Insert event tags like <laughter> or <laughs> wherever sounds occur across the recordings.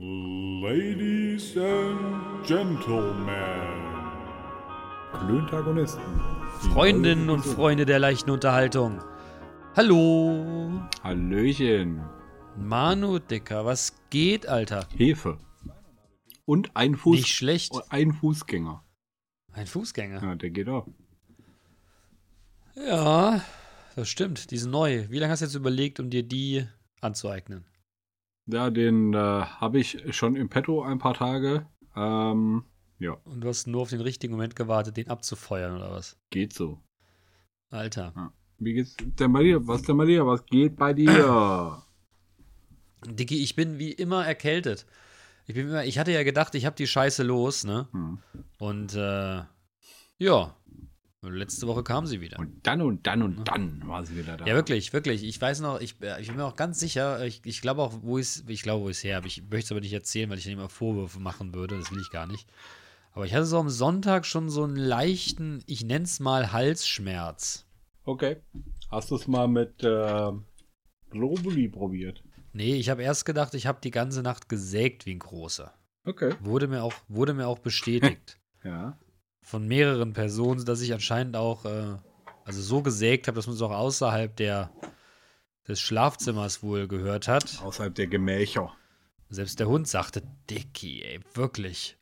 Ladies and Gentlemen. Klöntagonisten. Freundinnen und. Freunde der leichten Unterhaltung. Hallo. Hallöchen. Manu, Dicker, was geht, Alter? Hefe. Und ein Fuß. Nicht schlecht. und Ein Fußgänger. Ein Fußgänger. Ja, der geht auch. Ja, das stimmt. Die sind neu. Wie lange hast du jetzt überlegt, um dir die anzueignen? Ja, den äh, habe ich schon im Petto ein paar Tage. Ähm, ja, Und du hast nur auf den richtigen Moment gewartet, den abzufeuern, oder was? geht so. Alter. Wie geht's denn bei dir? Was denn bei dir? Was geht bei dir? Dicky, ich bin wie immer erkältet. Ich, bin immer, ich hatte ja gedacht, ich habe die Scheiße los, ne? Hm. Und äh, ja, letzte Woche kam sie wieder. Und dann und dann und dann war sie wieder da. Ja, wirklich, wirklich. Ich weiß noch, ich, äh, ich bin mir auch ganz sicher, ich, ich glaube auch, wo ich ich glaube, wo ich es her habe. Ich möchte es aber nicht erzählen, weil ich dann immer Vorwürfe machen würde. Das will ich gar nicht. Aber ich hatte so am Sonntag schon so einen leichten, ich nenne es mal Halsschmerz. Okay. Hast du es mal mit äh, Globuli probiert? Nee, ich habe erst gedacht, ich habe die ganze Nacht gesägt wie ein großer. Okay. Wurde mir auch, wurde mir auch <laughs> bestätigt. Ja. Von mehreren Personen, dass ich anscheinend auch äh, also so gesägt habe, dass man es auch außerhalb der, des Schlafzimmers wohl gehört hat. Außerhalb der Gemächer. Selbst der Hund sagte, Dicky, ey, wirklich.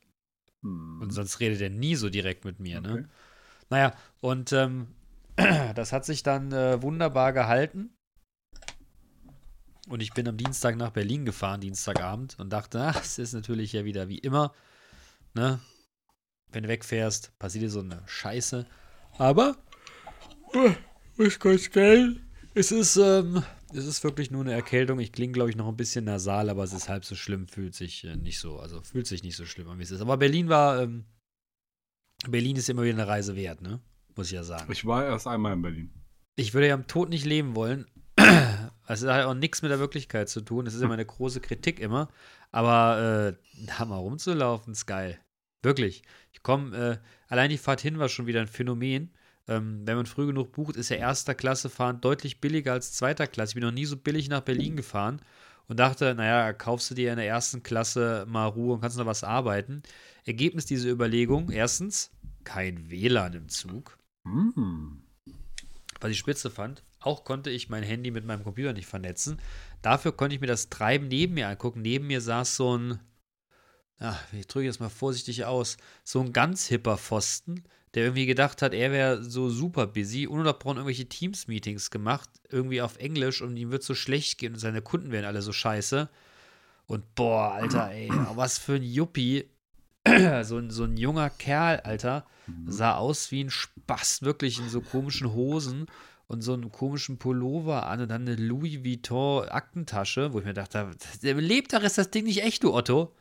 Hm. Und sonst redet er nie so direkt mit mir, Okay. ne? Naja, und ähm, <clears throat> das hat sich dann äh, wunderbar gehalten. Und ich bin am Dienstag nach Berlin gefahren, Dienstagabend, und dachte, ach, es ist natürlich ja wieder wie immer, ne? Wenn du wegfährst, passiert dir so eine Scheiße. Aber, äh, ist ganz geil. Es ist, ähm, es ist wirklich nur eine Erkältung. Ich klinge, glaube ich, noch ein bisschen nasal, aber es ist halb so schlimm, fühlt sich äh, nicht so, also fühlt sich nicht so schlimm an, wie es ist. Aber Berlin war, ähm, Berlin ist immer wieder eine Reise wert, ne? Muss ich ja sagen. Ich war erst einmal in Berlin. Ich würde ja am Tod nicht leben wollen. <clears throat> Es hat auch nichts mit der Wirklichkeit zu tun. Das ist ja meine große Kritik immer. Aber äh, da mal rumzulaufen, ist geil. Wirklich. Ich komme, äh, allein die Fahrt hin war schon wieder ein Phänomen. Ähm, wenn man früh genug bucht, ist ja erster Klasse fahren deutlich billiger als zweiter Klasse. Ich bin noch nie so billig nach Berlin gefahren und dachte, naja, kaufst du dir in der ersten Klasse mal Ruhe und kannst noch was arbeiten. Ergebnis dieser Überlegung: erstens, kein WLAN im Zug Hm. was ich spitze fand. Auch konnte ich mein Handy mit meinem Computer nicht vernetzen. Dafür konnte ich mir das Treiben neben mir angucken. Neben mir saß so ein, ach, ich drücke jetzt mal vorsichtig aus, so ein ganz hipper Pfosten, der irgendwie gedacht hat, er wäre so super busy, ununterbrochen irgendwelche Teams-Meetings gemacht, irgendwie auf Englisch und ihm wird so schlecht gehen und seine Kunden wären alle so scheiße. Und boah, Alter, ey, <clears throat> was für ein Yuppie. <clears throat> so, ein, so ein junger Kerl, Alter, sah aus wie ein Spaß, wirklich in so komischen Hosen und so einen komischen Pullover an und dann eine Louis Vuitton Aktentasche, wo ich mir dachte, lebt doch ist das Ding nicht echt, du Otto?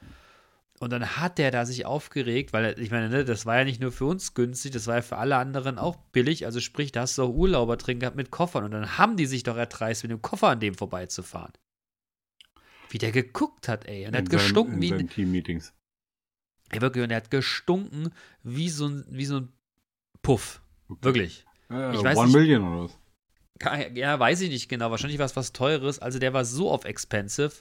Und dann hat der da sich aufgeregt, weil ich meine, ne, das war ja nicht nur für uns günstig, das war ja für alle anderen auch billig. Also sprich, da hast du auch Urlauber drin gehabt mit Koffern und dann haben die sich doch erdreist, mit dem Koffer an dem vorbeizufahren. Wie der geguckt hat, ey. Und er hat In seinen- gestunken in wie ein, Team-Meetings. Ey, wirklich, und er hat gestunken wie so ein, wie so ein Puff. Wirklich. Äh, Ich weiß One nicht- Million oder was? Ja, weiß ich nicht genau. Wahrscheinlich war es was Teures. Also der war so auf expensive.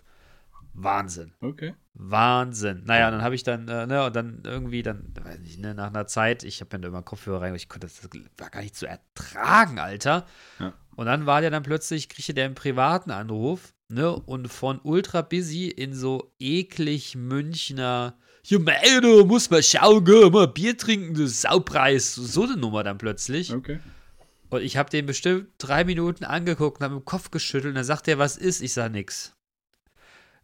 Wahnsinn. Okay. Wahnsinn. Naja, dann habe ich dann, äh, ne, und dann irgendwie dann, weiß nicht, ne, nach einer Zeit, ich habe mir da immer Kopfhörer rein, ich konnte das, das war gar nicht zu ertragen, Alter. Ja. Und dann war der dann plötzlich, kriegte der einen privaten Anruf, ne, und von ultra busy in so eklig Münchner, ja, Mann, du musst mal schauen, geh, mal Bier trinken, du Saupreis, so eine Nummer dann plötzlich. Okay. Und ich habe den bestimmt drei Minuten angeguckt und habe im Kopf geschüttelt und dann sagt er, was ist? Ich sag nix.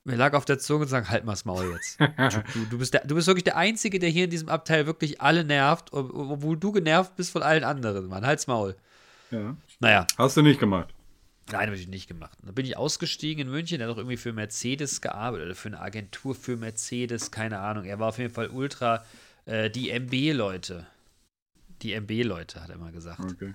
Mir lag auf der Zunge und sag, halt mal's Maul jetzt. <laughs> Du, du, bist der, du bist wirklich der Einzige, der hier in diesem Abteil wirklich alle nervt, ob- obwohl du genervt bist von allen anderen, Mann. Halt's Maul. Ja. Naja, Hast du nicht gemacht. nein, habe ich nicht gemacht. Dann bin ich ausgestiegen in München, der hat auch irgendwie für Mercedes gearbeitet oder für eine Agentur für Mercedes, keine Ahnung. Er war auf jeden Fall ultra äh, die MB-Leute. Die MB-Leute, hat er mal gesagt. Okay.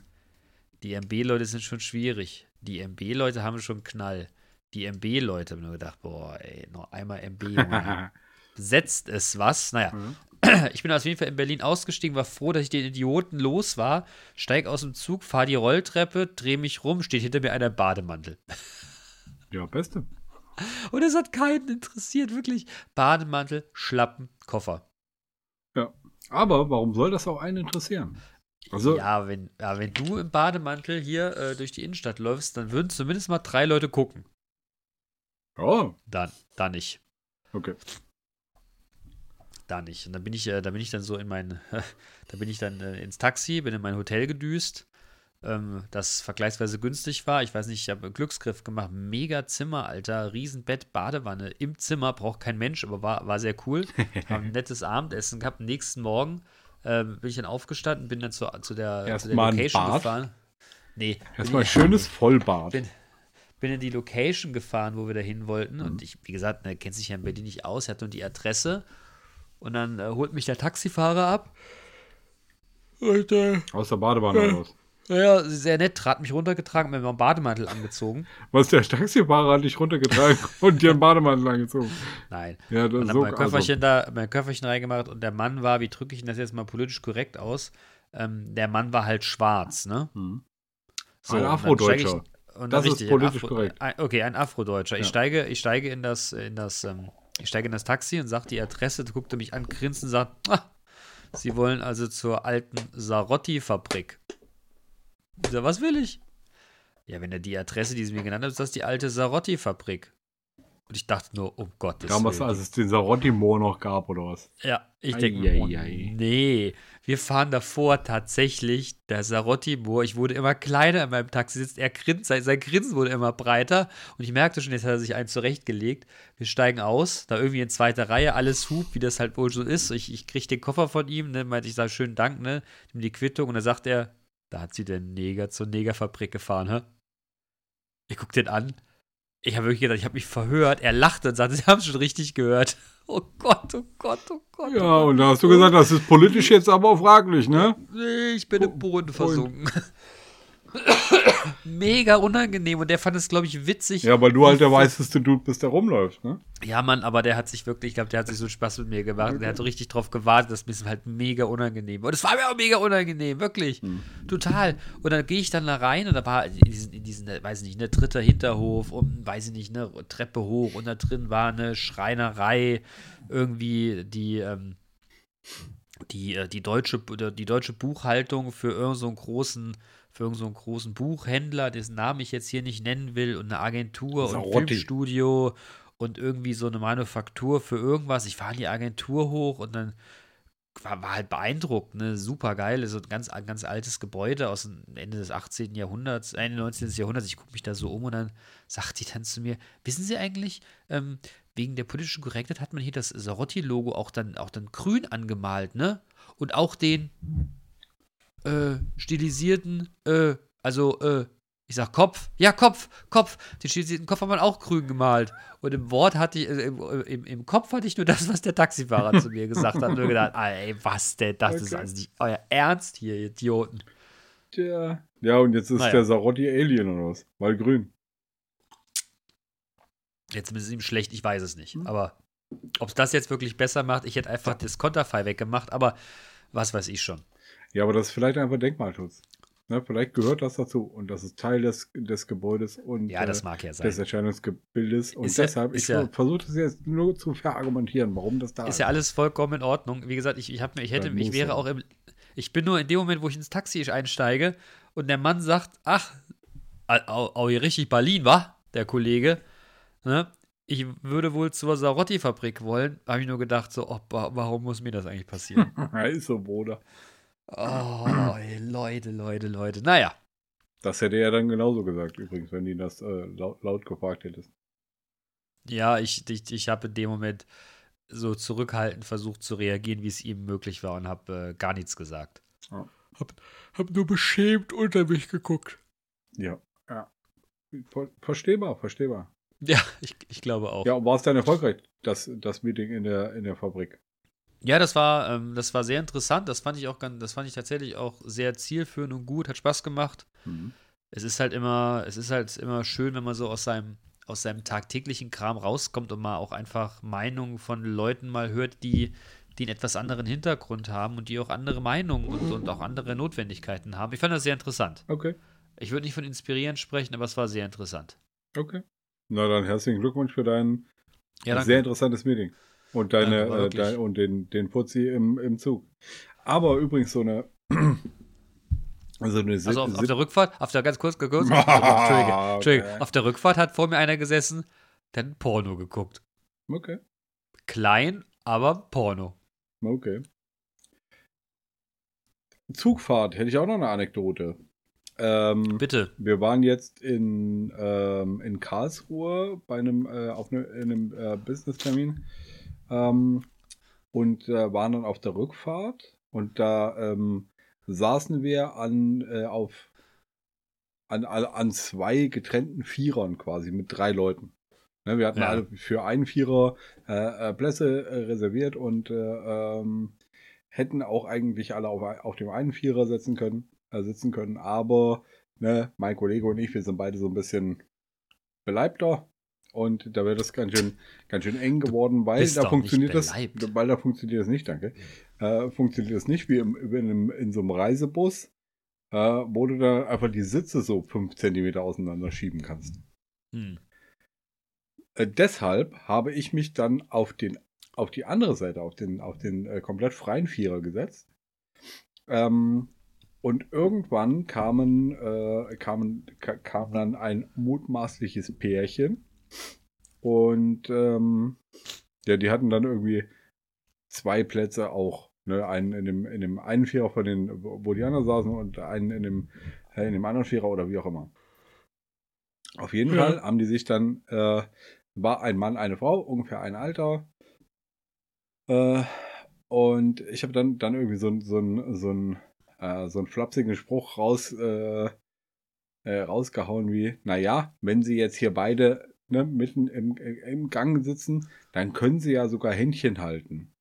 Die MB-Leute sind schon schwierig. Die MB-Leute haben schon Knall. Die MB-Leute haben nur gedacht, boah, ey, noch einmal MB. <laughs> Setzt es was? Naja. <clears throat> Ich bin auf jeden Fall in Berlin ausgestiegen, war froh, dass ich den Idioten los war, steig aus dem Zug, fahr die Rolltreppe, dreh mich rum, steht hinter mir einer Bademantel. ja, beste. Und es hat keinen interessiert, wirklich. Bademantel, Schlappen, Koffer. Ja. Aber warum soll das auch einen interessieren? Also, Ja, wenn, ja, wenn du im Bademantel hier äh, durch die Innenstadt läufst, dann würden zumindest mal drei Leute gucken. Ja, Dann, dann nicht. okay. Da nicht. Und dann bin ich, äh, da bin ich dann so in mein, <laughs> da bin ich dann äh, ins Taxi, bin in mein Hotel gedüst, ähm, das vergleichsweise günstig war. Ich weiß nicht, ich habe einen Glücksgriff gemacht. Mega Zimmer, Alter. Riesenbett, Badewanne im Zimmer, braucht kein Mensch, aber war, war sehr cool. <laughs> Haben ein nettes Abendessen gehabt. Am nächsten Morgen ähm, bin ich dann aufgestanden, bin dann zu, zu der, Erst zu der ein Location gefahren. Nee, Erstmal bin- schönes Vollbad. bin, bin in die Location gefahren, wo wir da hin wollten. Mhm. Und ich, wie gesagt, ne, kennt sich ja in Berlin nicht aus, er hat nur die Adresse. Und dann äh, holt mich der Taxifahrer ab. Und, äh, Aus der Badewanne raus. ja, sehr nett, trat mich runtergetragen, mir meinen Bademantel angezogen. <laughs> Was der Taxifahrer hat dich runtergetragen <laughs> und dir einen Bademantel angezogen. Nein. Ja, das Und so mein Köfferchen da, mein Köfferchen reingemacht und der Mann war, wie drücke ich das jetzt mal politisch korrekt aus? Ähm, der Mann war halt schwarz, ne? Mhm. So, Ein Afrodeutscher. Ich, und Das dann ist richtig, politisch Afro, korrekt. Ein, okay, ein Afrodeutscher. Ich Ja. steige, ich steige in das, in das, ähm, ich steige in das Taxi und sage die Adresse, guckte mich an, grinst und sagt, ah, Sie wollen also zur alten Sarotti-Fabrik. Ich sag, was will ich? Ja, wenn er die Adresse, die sie mir genannt hat, ist das die alte Sarotti-Fabrik. Und ich dachte nur, um Gottes Damals, Willen. als es den Sarotti-Moor noch gab, oder was? Ja, ich denke oh, nee, wir fahren davor tatsächlich, der Sarotti-Moor, ich wurde immer kleiner in meinem Taxi sitzt, er grinst, sein, sein Grinsen wurde immer breiter und ich merkte schon, jetzt hat er sich einen zurechtgelegt. Wir steigen aus, da irgendwie in zweiter Reihe, alles hupt, wie das halt wohl so ist. Ich, ich kriege den Koffer von ihm, ne, meinte ich, sage schönen Dank, ne, nimm die Quittung und dann sagt er, da hat sie den Neger zur Negerfabrik gefahren, hä? Ich guck den an. Ich habe wirklich gedacht, ich habe mich verhört. Er lachte und sagte, Sie haben es schon richtig gehört. <laughs> Oh Gott, oh Gott, oh Gott. oh Ja, Gott. und da hast du gesagt, das ist politisch jetzt aber fraglich, ne? Nee, ich bin im Boden versunken. Mega unangenehm und der fand es, glaube ich, witzig. Ja, weil du halt der weißeste Dude bist, der rumläuft, ne? Ja, Mann, aber der hat sich wirklich, ich glaube, der hat sich so Spaß mit mir gemacht. und Der hat so richtig drauf gewartet, das ist mir halt mega unangenehm. Und es war mir auch mega unangenehm, wirklich. Total. Und dann gehe ich dann da rein und da war in diesen, in diesen, weiß ich nicht, ne, dritter Hinterhof und, weiß ich nicht, ne, Treppe hoch und da drin war eine Schreinerei, irgendwie die, ähm, die, äh, die, deutsche, die deutsche Buchhaltung für irgendeinen so großen, für irgendeinen so einen großen Buchhändler, dessen Namen ich jetzt hier nicht nennen will, und eine Agentur und ein. Filmstudio und irgendwie so eine Manufaktur für irgendwas. Ich fahre in die Agentur hoch und dann war, war halt beeindruckt, ne? Super geil. So ein ganz, ganz altes Gebäude aus dem Ende des 18. Jahrhunderts, Ende 19. Jahrhunderts. Ich gucke mich da so um und dann sagt die dann zu mir: Wissen Sie eigentlich, ähm, wegen der politischen Korrektheit hat man hier das Sarotti-Logo auch dann, auch dann grün angemalt, ne? Und auch den äh, stilisierten, äh, also, äh, ich sag Kopf. Ja, Kopf, Kopf. Den stilisierten Kopf hat man auch grün gemalt. Und im Wort hatte ich, äh, im, im, im Kopf hatte ich nur das, was der Taxifahrer <laughs> zu mir gesagt hat. Nur gedacht, ey, was denn? Das ist Okay. also nicht euer Ernst hier, ihr Idioten. Tja. Ja, und jetzt ist Naja. der Sarotti Alien oder was? Weil grün. Jetzt ist es ihm schlecht, ich weiß es nicht. Hm. Aber ob es das jetzt wirklich besser macht, ich hätte einfach das Konterfei weggemacht, aber was weiß ich schon. Ja, aber das ist vielleicht einfach Denkmalschutz. Ne, vielleicht gehört das dazu und das ist Teil des, des Gebäudes und Ja, das äh, mag ja sein. des Erscheinungsgebildes. Und Ist ja- deshalb, ist ich ja- versuche das jetzt nur zu verargumentieren, warum das da Ist ja alles vollkommen in Ordnung. Wie gesagt, ich, ich, hab ich, hätte, Ja, ich wäre ja. auch im. Ich bin nur in dem Moment, wo ich ins Taxi einsteige und der Mann sagt: Ach, au, au, hier richtig Berlin, wa? Der Kollege. Ne? Ich würde wohl zur Sarotti-Fabrik wollen. Habe ich nur gedacht, so, oh, wa- warum muss mir das eigentlich passieren? <laughs> Ja, ist so, Bruder. Oh, Leute, Leute, Leute. Naja. Das hätte er dann genauso gesagt, übrigens, wenn die das äh, laut, laut gefragt hättest. Ja, ich, ich, ich habe in dem Moment so zurückhaltend versucht zu reagieren, wie es ihm möglich war und habe äh, gar nichts gesagt. Ja. Hab, hab nur beschämt unter mich geguckt. Ja. ja. Ver verstehbar, verstehbar. Ja, ich, ich glaube auch. Ja, und war es dann erfolgreich, das, das Meeting in der, in der Fabrik? Ja, das war, ähm, das war sehr interessant. Das fand ich auch ganz, das fand ich tatsächlich auch sehr zielführend und gut, hat Spaß gemacht. Mhm. Es ist halt immer, es ist halt immer schön, wenn man so aus seinem, aus seinem tagtäglichen Kram rauskommt und mal auch einfach Meinungen von Leuten mal hört, die, die einen etwas anderen Hintergrund haben und die auch andere Meinungen und, und auch andere Notwendigkeiten haben. Ich fand das sehr interessant. Okay, Ich würde nicht von inspirieren sprechen, aber es war sehr interessant. okay. Na dann herzlichen Glückwunsch für dein Ja, sehr interessantes Meeting. Und deine äh, dein, und den, den Fuzzi im, im Zug. Aber übrigens so eine <clears throat> so eine Also auf, auf der Rückfahrt, auf der ganz kurz, kurz <laughs> Entschuldige, Entschuldige, Okay. auf der Rückfahrt hat vor mir einer gesessen, der hat Porno geguckt. Okay, Klein, aber Porno. okay. Zugfahrt hätte ich auch noch eine Anekdote. Ähm, Bitte. Wir waren jetzt in, ähm, in Karlsruhe bei einem, äh, auf ne, in einem äh, Business-Termin ähm, und äh, waren dann auf der Rückfahrt und da ähm, saßen wir an, äh, auf, an, an zwei getrennten Vierern quasi mit drei Leuten. Ne, wir hatten Ja. alle für einen Vierer äh, äh, Plätze äh, reserviert und äh, ähm, hätten auch eigentlich alle auf, auf dem einen Vierer sitzen können, äh, sitzen können, aber ne, mein Kollege und ich, wir sind beide so ein bisschen beleibter und da wird es ganz schön, ganz schön eng geworden, weil da funktioniert das, weil da funktioniert das nicht, danke. Äh, funktioniert das nicht wie im, in, in so einem Reisebus, äh, wo du da einfach die Sitze so fünf Zentimeter auseinander schieben kannst. Hm. Äh, deshalb habe ich mich dann auf den auf die andere Seite, auf den auf den äh, komplett freien Vierer gesetzt. Ähm, und irgendwann kamen äh, kamen ka kam dann ein mutmaßliches Pärchen und ähm, ja, die hatten dann irgendwie zwei Plätze auch, ne, einen in dem in dem einen Vierer von den wo die anderen saßen und einen in dem äh, in dem anderen Vierer oder wie auch immer. Auf jeden Ja. Fall haben die sich dann, äh, war ein Mann, eine Frau, ungefähr ein Alter. Äh, und ich habe dann, dann irgendwie so, so, ein- so, ein, äh, so einen flapsigen Spruch raus, äh, äh, rausgehauen wie, naja, wenn sie jetzt hier beide ne, mitten im, im Gang sitzen, dann können sie ja sogar Händchen halten.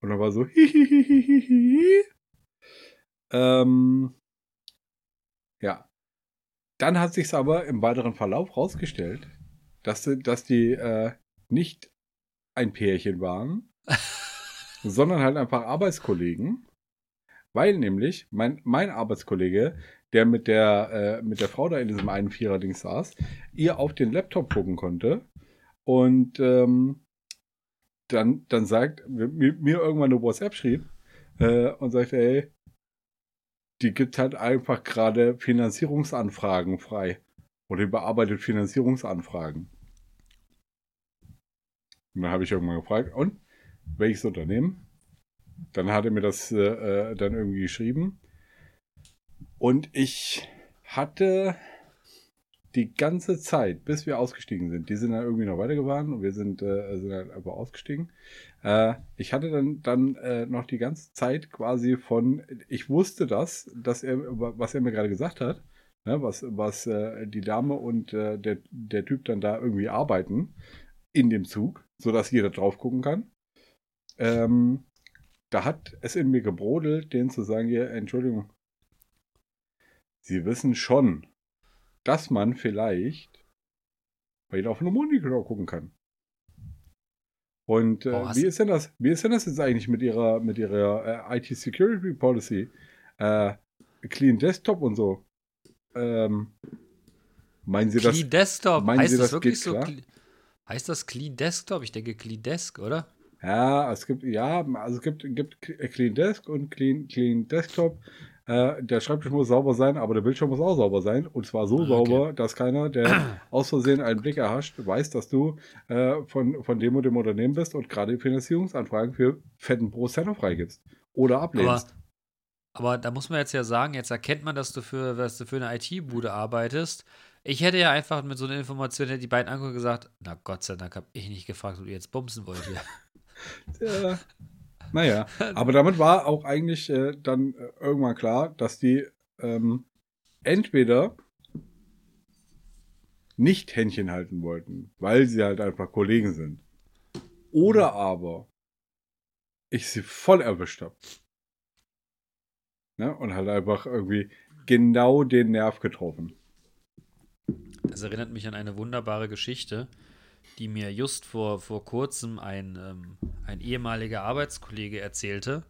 Und dann war so, hihihihihi. ähm, ja, dann hat sich aber im weiteren Verlauf rausgestellt, dass, sie- dass die äh, nicht ein Pärchen waren, <laughs> sondern halt einfach Arbeitskollegen. Weil nämlich mein, mein Arbeitskollege, der mit der, äh, mit der Frau da in diesem einen Vierer-Ding saß, ihr auf den Laptop gucken konnte und ähm, dann, dann sagt, mir, mir irgendwann eine WhatsApp schrieb äh, und sagte, ey, die gibt halt einfach gerade Finanzierungsanfragen frei. Oder überarbeitet Finanzierungsanfragen. Und dann habe ich irgendwann gefragt, und welches Unternehmen? Dann hat er mir das äh, äh, dann irgendwie geschrieben. Und ich hatte die ganze Zeit, bis wir ausgestiegen sind, die sind dann irgendwie noch weitergefahren und wir sind, äh, sind dann einfach ausgestiegen. Äh, ich hatte dann, dann äh, noch die ganze Zeit quasi von, ich wusste das, dass er, was er mir gerade gesagt hat, ne, was, was äh, die Dame und äh, der, der Typ dann da irgendwie arbeiten in dem Zug, sodass jeder drauf gucken kann. Ähm, da hat es in mir gebrodelt, denen zu sagen, ja, Entschuldigung, Sie wissen schon, dass man vielleicht bei Ihnen auf einen Monitor gucken kann. Und äh, Boah, wie ist denn das? Wie ist denn das jetzt eigentlich mit Ihrer mit Ihrer äh, IT Security Policy? Äh, Clean Desktop und so. Ähm, meinen Sie das? Clean Desktop. meinen heißt Sie, das, das wirklich so? klar? Heißt das Clean Desktop? Ich denke Clean Desk, oder? Ja, es gibt ja, also es gibt, gibt Clean Desk und Clean Clean Desktop. Äh, der Schreibtisch muss sauber sein, aber der Bildschirm muss auch sauber sein. Und zwar so Ah, okay. sauber, dass keiner, der <clears throat> aus Versehen einen Blick erhascht, weiß, dass du äh, von, von dem und dem Unternehmen bist und gerade Finanzierungsanfragen für fetten Pro Center freigibst. Oder ablehnst. Aber da muss man jetzt ja sagen, jetzt erkennt man, dass du für, dass du für eine IT-Bude arbeitest. Ich hätte ja einfach mit so einer Information hätte die beiden angeguckt und gesagt, na Gott sei Dank habe ich nicht gefragt, ob ihr jetzt bumsen wollt hier. Ja. <laughs> Naja, <laughs> aber damit war auch eigentlich äh, dann äh, irgendwann klar, dass die ähm, entweder nicht Händchen halten wollten, weil sie halt einfach Kollegen sind. Oder aber ich sie voll erwischt habe. Ne? Und halt einfach irgendwie genau den Nerv getroffen. Das erinnert mich an eine wunderbare Geschichte, die mir just vor, vor kurzem ein, ähm, ein ehemaliger Arbeitskollege erzählte.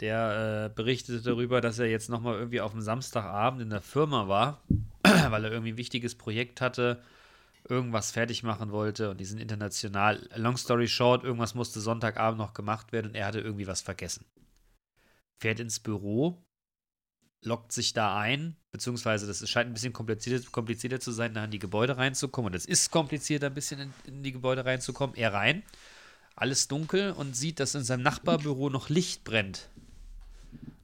Der äh, berichtete darüber, dass er jetzt nochmal irgendwie auf dem Samstagabend in der Firma war <clears throat> weil er irgendwie ein wichtiges Projekt hatte, irgendwas fertig machen wollte und die sind international. Long story short, irgendwas musste Sonntagabend noch gemacht werden und er hatte irgendwie was vergessen. Fährt ins Büro, lockt sich da ein, beziehungsweise das scheint ein bisschen komplizierter, komplizierter zu sein, da in die Gebäude reinzukommen. Und es ist komplizierter, ein bisschen in, in die Gebäude reinzukommen. Er rein, alles dunkel und sieht, dass in seinem Nachbarbüro noch Licht brennt.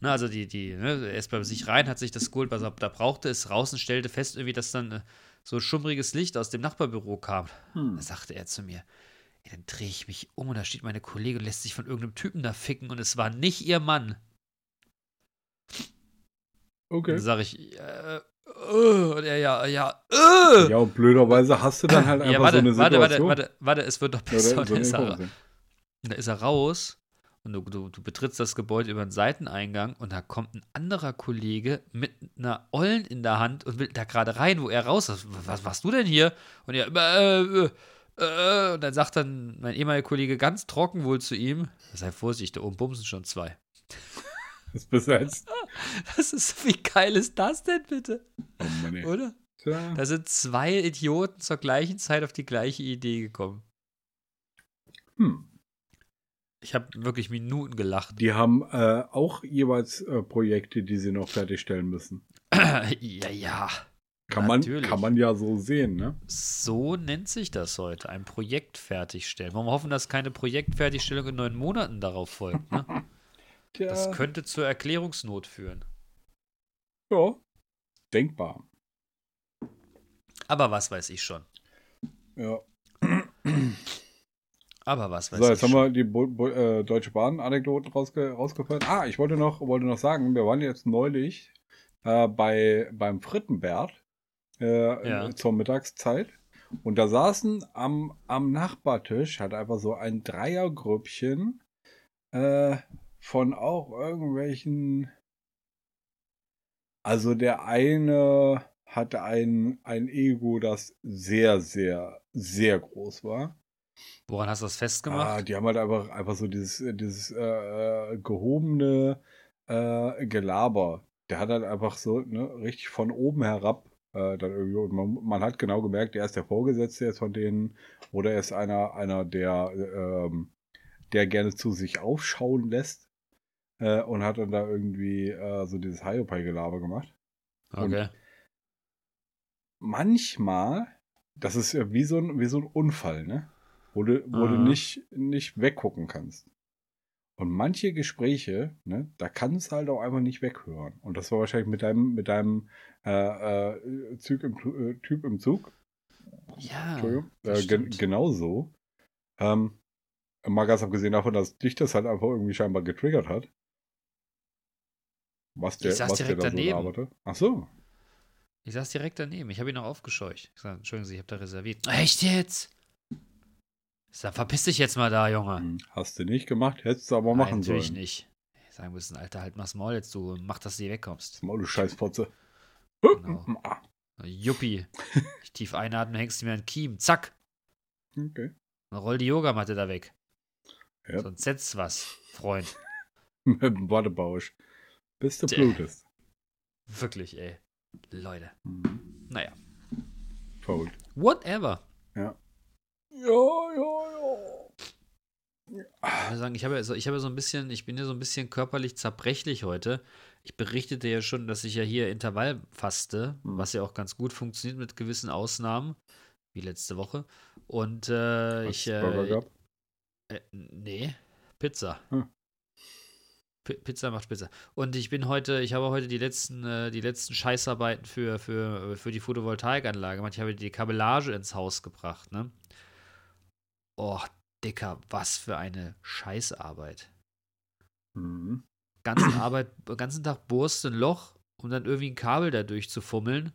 Ne, also die, die, ne, er ist bei sich rein, hat sich das geholt, was er da brauchte, ist raus und stellte fest, irgendwie, dass dann äh, so schummriges Licht aus dem Nachbarbüro kam. Hm. Da sagte er zu mir, "Ey, dann drehe ich mich um und da steht meine Kollegin und lässt sich von irgendeinem Typen da ficken und es war nicht ihr Mann. Okay. Dann sage ich, äh, äh, und er, ja, ja, äh. Ja, und blöderweise hast du dann halt einfach ja, warte, so eine warte, Situation. warte, warte, warte, es wird doch besser. eine dann ist er, da ist er raus und du, du, du betrittst das Gebäude über den Seiteneingang und da kommt ein anderer Kollege mit einer Ollen in der Hand und will da gerade rein, wo er raus ist. Was warst du denn hier? Und er, äh, äh, äh, und dann sagt dann mein ehemaliger Kollege ganz trocken wohl zu ihm, sei vorsichtig, da oben bumsen schon zwei. Das ist besetzt. <laughs> Das ist, wie geil ist das denn bitte? Oh Mann, ey. Oder? Tja. Da sind zwei Idioten zur gleichen Zeit auf die gleiche Idee gekommen. Hm. Ich habe wirklich Minuten gelacht. Die haben äh, auch jeweils äh, Projekte, die sie noch fertigstellen müssen. <clears throat> ja, ja. Kann man, kann man ja so sehen, ne? So nennt sich das heute. Ein Projekt fertigstellen. Wollen wir hoffen, dass keine Projektfertigstellung in neun Monaten darauf folgt. Ne? <laughs> Tja, Das könnte zur Erklärungsnot führen. ja. Denkbar. Aber was weiß ich schon. Ja. Aber was weiß So, ich jetzt haben schon. wir die Bo Bo äh, Deutsche Bahn-Anekdoten rausge rausgefallen. Ah, ich wollte noch, wollte noch sagen, wir waren jetzt neulich äh, bei, beim Frittenbert äh, Ja. zur Mittagszeit. Und da saßen am, am Nachbartisch, hat einfach so ein Dreiergrüppchen äh, von auch irgendwelchen. Also der eine hatte ein, ein Ego, das sehr, sehr, sehr groß war. Woran hast du das Ah, festgemacht? die haben halt einfach, einfach so dieses, dieses äh, äh, gehobene äh, Gelaber. Der hat halt einfach so ne, richtig von oben herab äh, dann irgendwie. Und man, man hat genau gemerkt, er ist der Vorgesetzte jetzt von denen oder er ist einer, einer der, ähm, der gerne zu sich aufschauen lässt. Äh, und hat dann da irgendwie äh, so dieses Hiopai-Gelaber gemacht. okay. manchmal, das ist ja wie so ein, wie so ein Unfall, ne? Wo du, wo du Aha. nicht, nicht weggucken kannst. Und manche Gespräche, ne, da kannst du halt auch einfach nicht weghören. Und das war wahrscheinlich mit deinem, mit deinem äh, äh, Zug im, äh, Typ im Zug. Ja. Äh, gen stimmt. genau so. Ähm, mal ganz abgesehen davon, dass dich das halt einfach irgendwie scheinbar getriggert hat. Was der, Ich saß was der direkt da so daneben. laberte. Ach so. Ich saß direkt daneben. Ich habe ihn noch aufgescheucht. Ich sag, Entschuldigen Sie, ich habe da reserviert. Echt jetzt? Ich sag, verpiss dich jetzt mal da, Junge. Hm, Hast du nicht gemacht, hättest du aber Nein, machen natürlich sollen. nicht. Ich sagen müssen, Alter, halt mal's Maul jetzt, du mach, dass du hier wegkommst. Maul, du Scheißfotze. Genau. <laughs> Ah, Juppie. Ich tief einatmen, hängst du mir einen Kiem. Zack. Okay. Dann roll die Yogamatte da weg. Ja. Sonst setzt was, Freund. <laughs> Mit dem Wattebausch. Bis du blutest. Wirklich, ey. Leute. Mhm. Naja. Verrückt. Whatever. Ja. Ja, ja, ja. Ich muss sagen, ich habe, ja so, ich habe ja so ein bisschen, ich bin ja so ein bisschen körperlich zerbrechlich heute. Ich berichtete ja schon, dass ich ja hier Intervall faste, Mhm. was ja auch ganz gut funktioniert mit gewissen Ausnahmen, wie letzte Woche. Und äh, ich. Äh, äh, nee, Pizza. Hm. P Pizza macht Pizza. Und ich bin heute, ich habe heute die letzten, äh, die letzten Scheißarbeiten für, für, für die Photovoltaikanlage gemacht. Ich habe die Kabellage ins Haus gebracht, ne? Oh, Dicker, was für eine Scheißarbeit. Mhm. Ganzen Arbeit, ganzen Tag ein Loch, um dann irgendwie ein Kabel da durchzufummeln.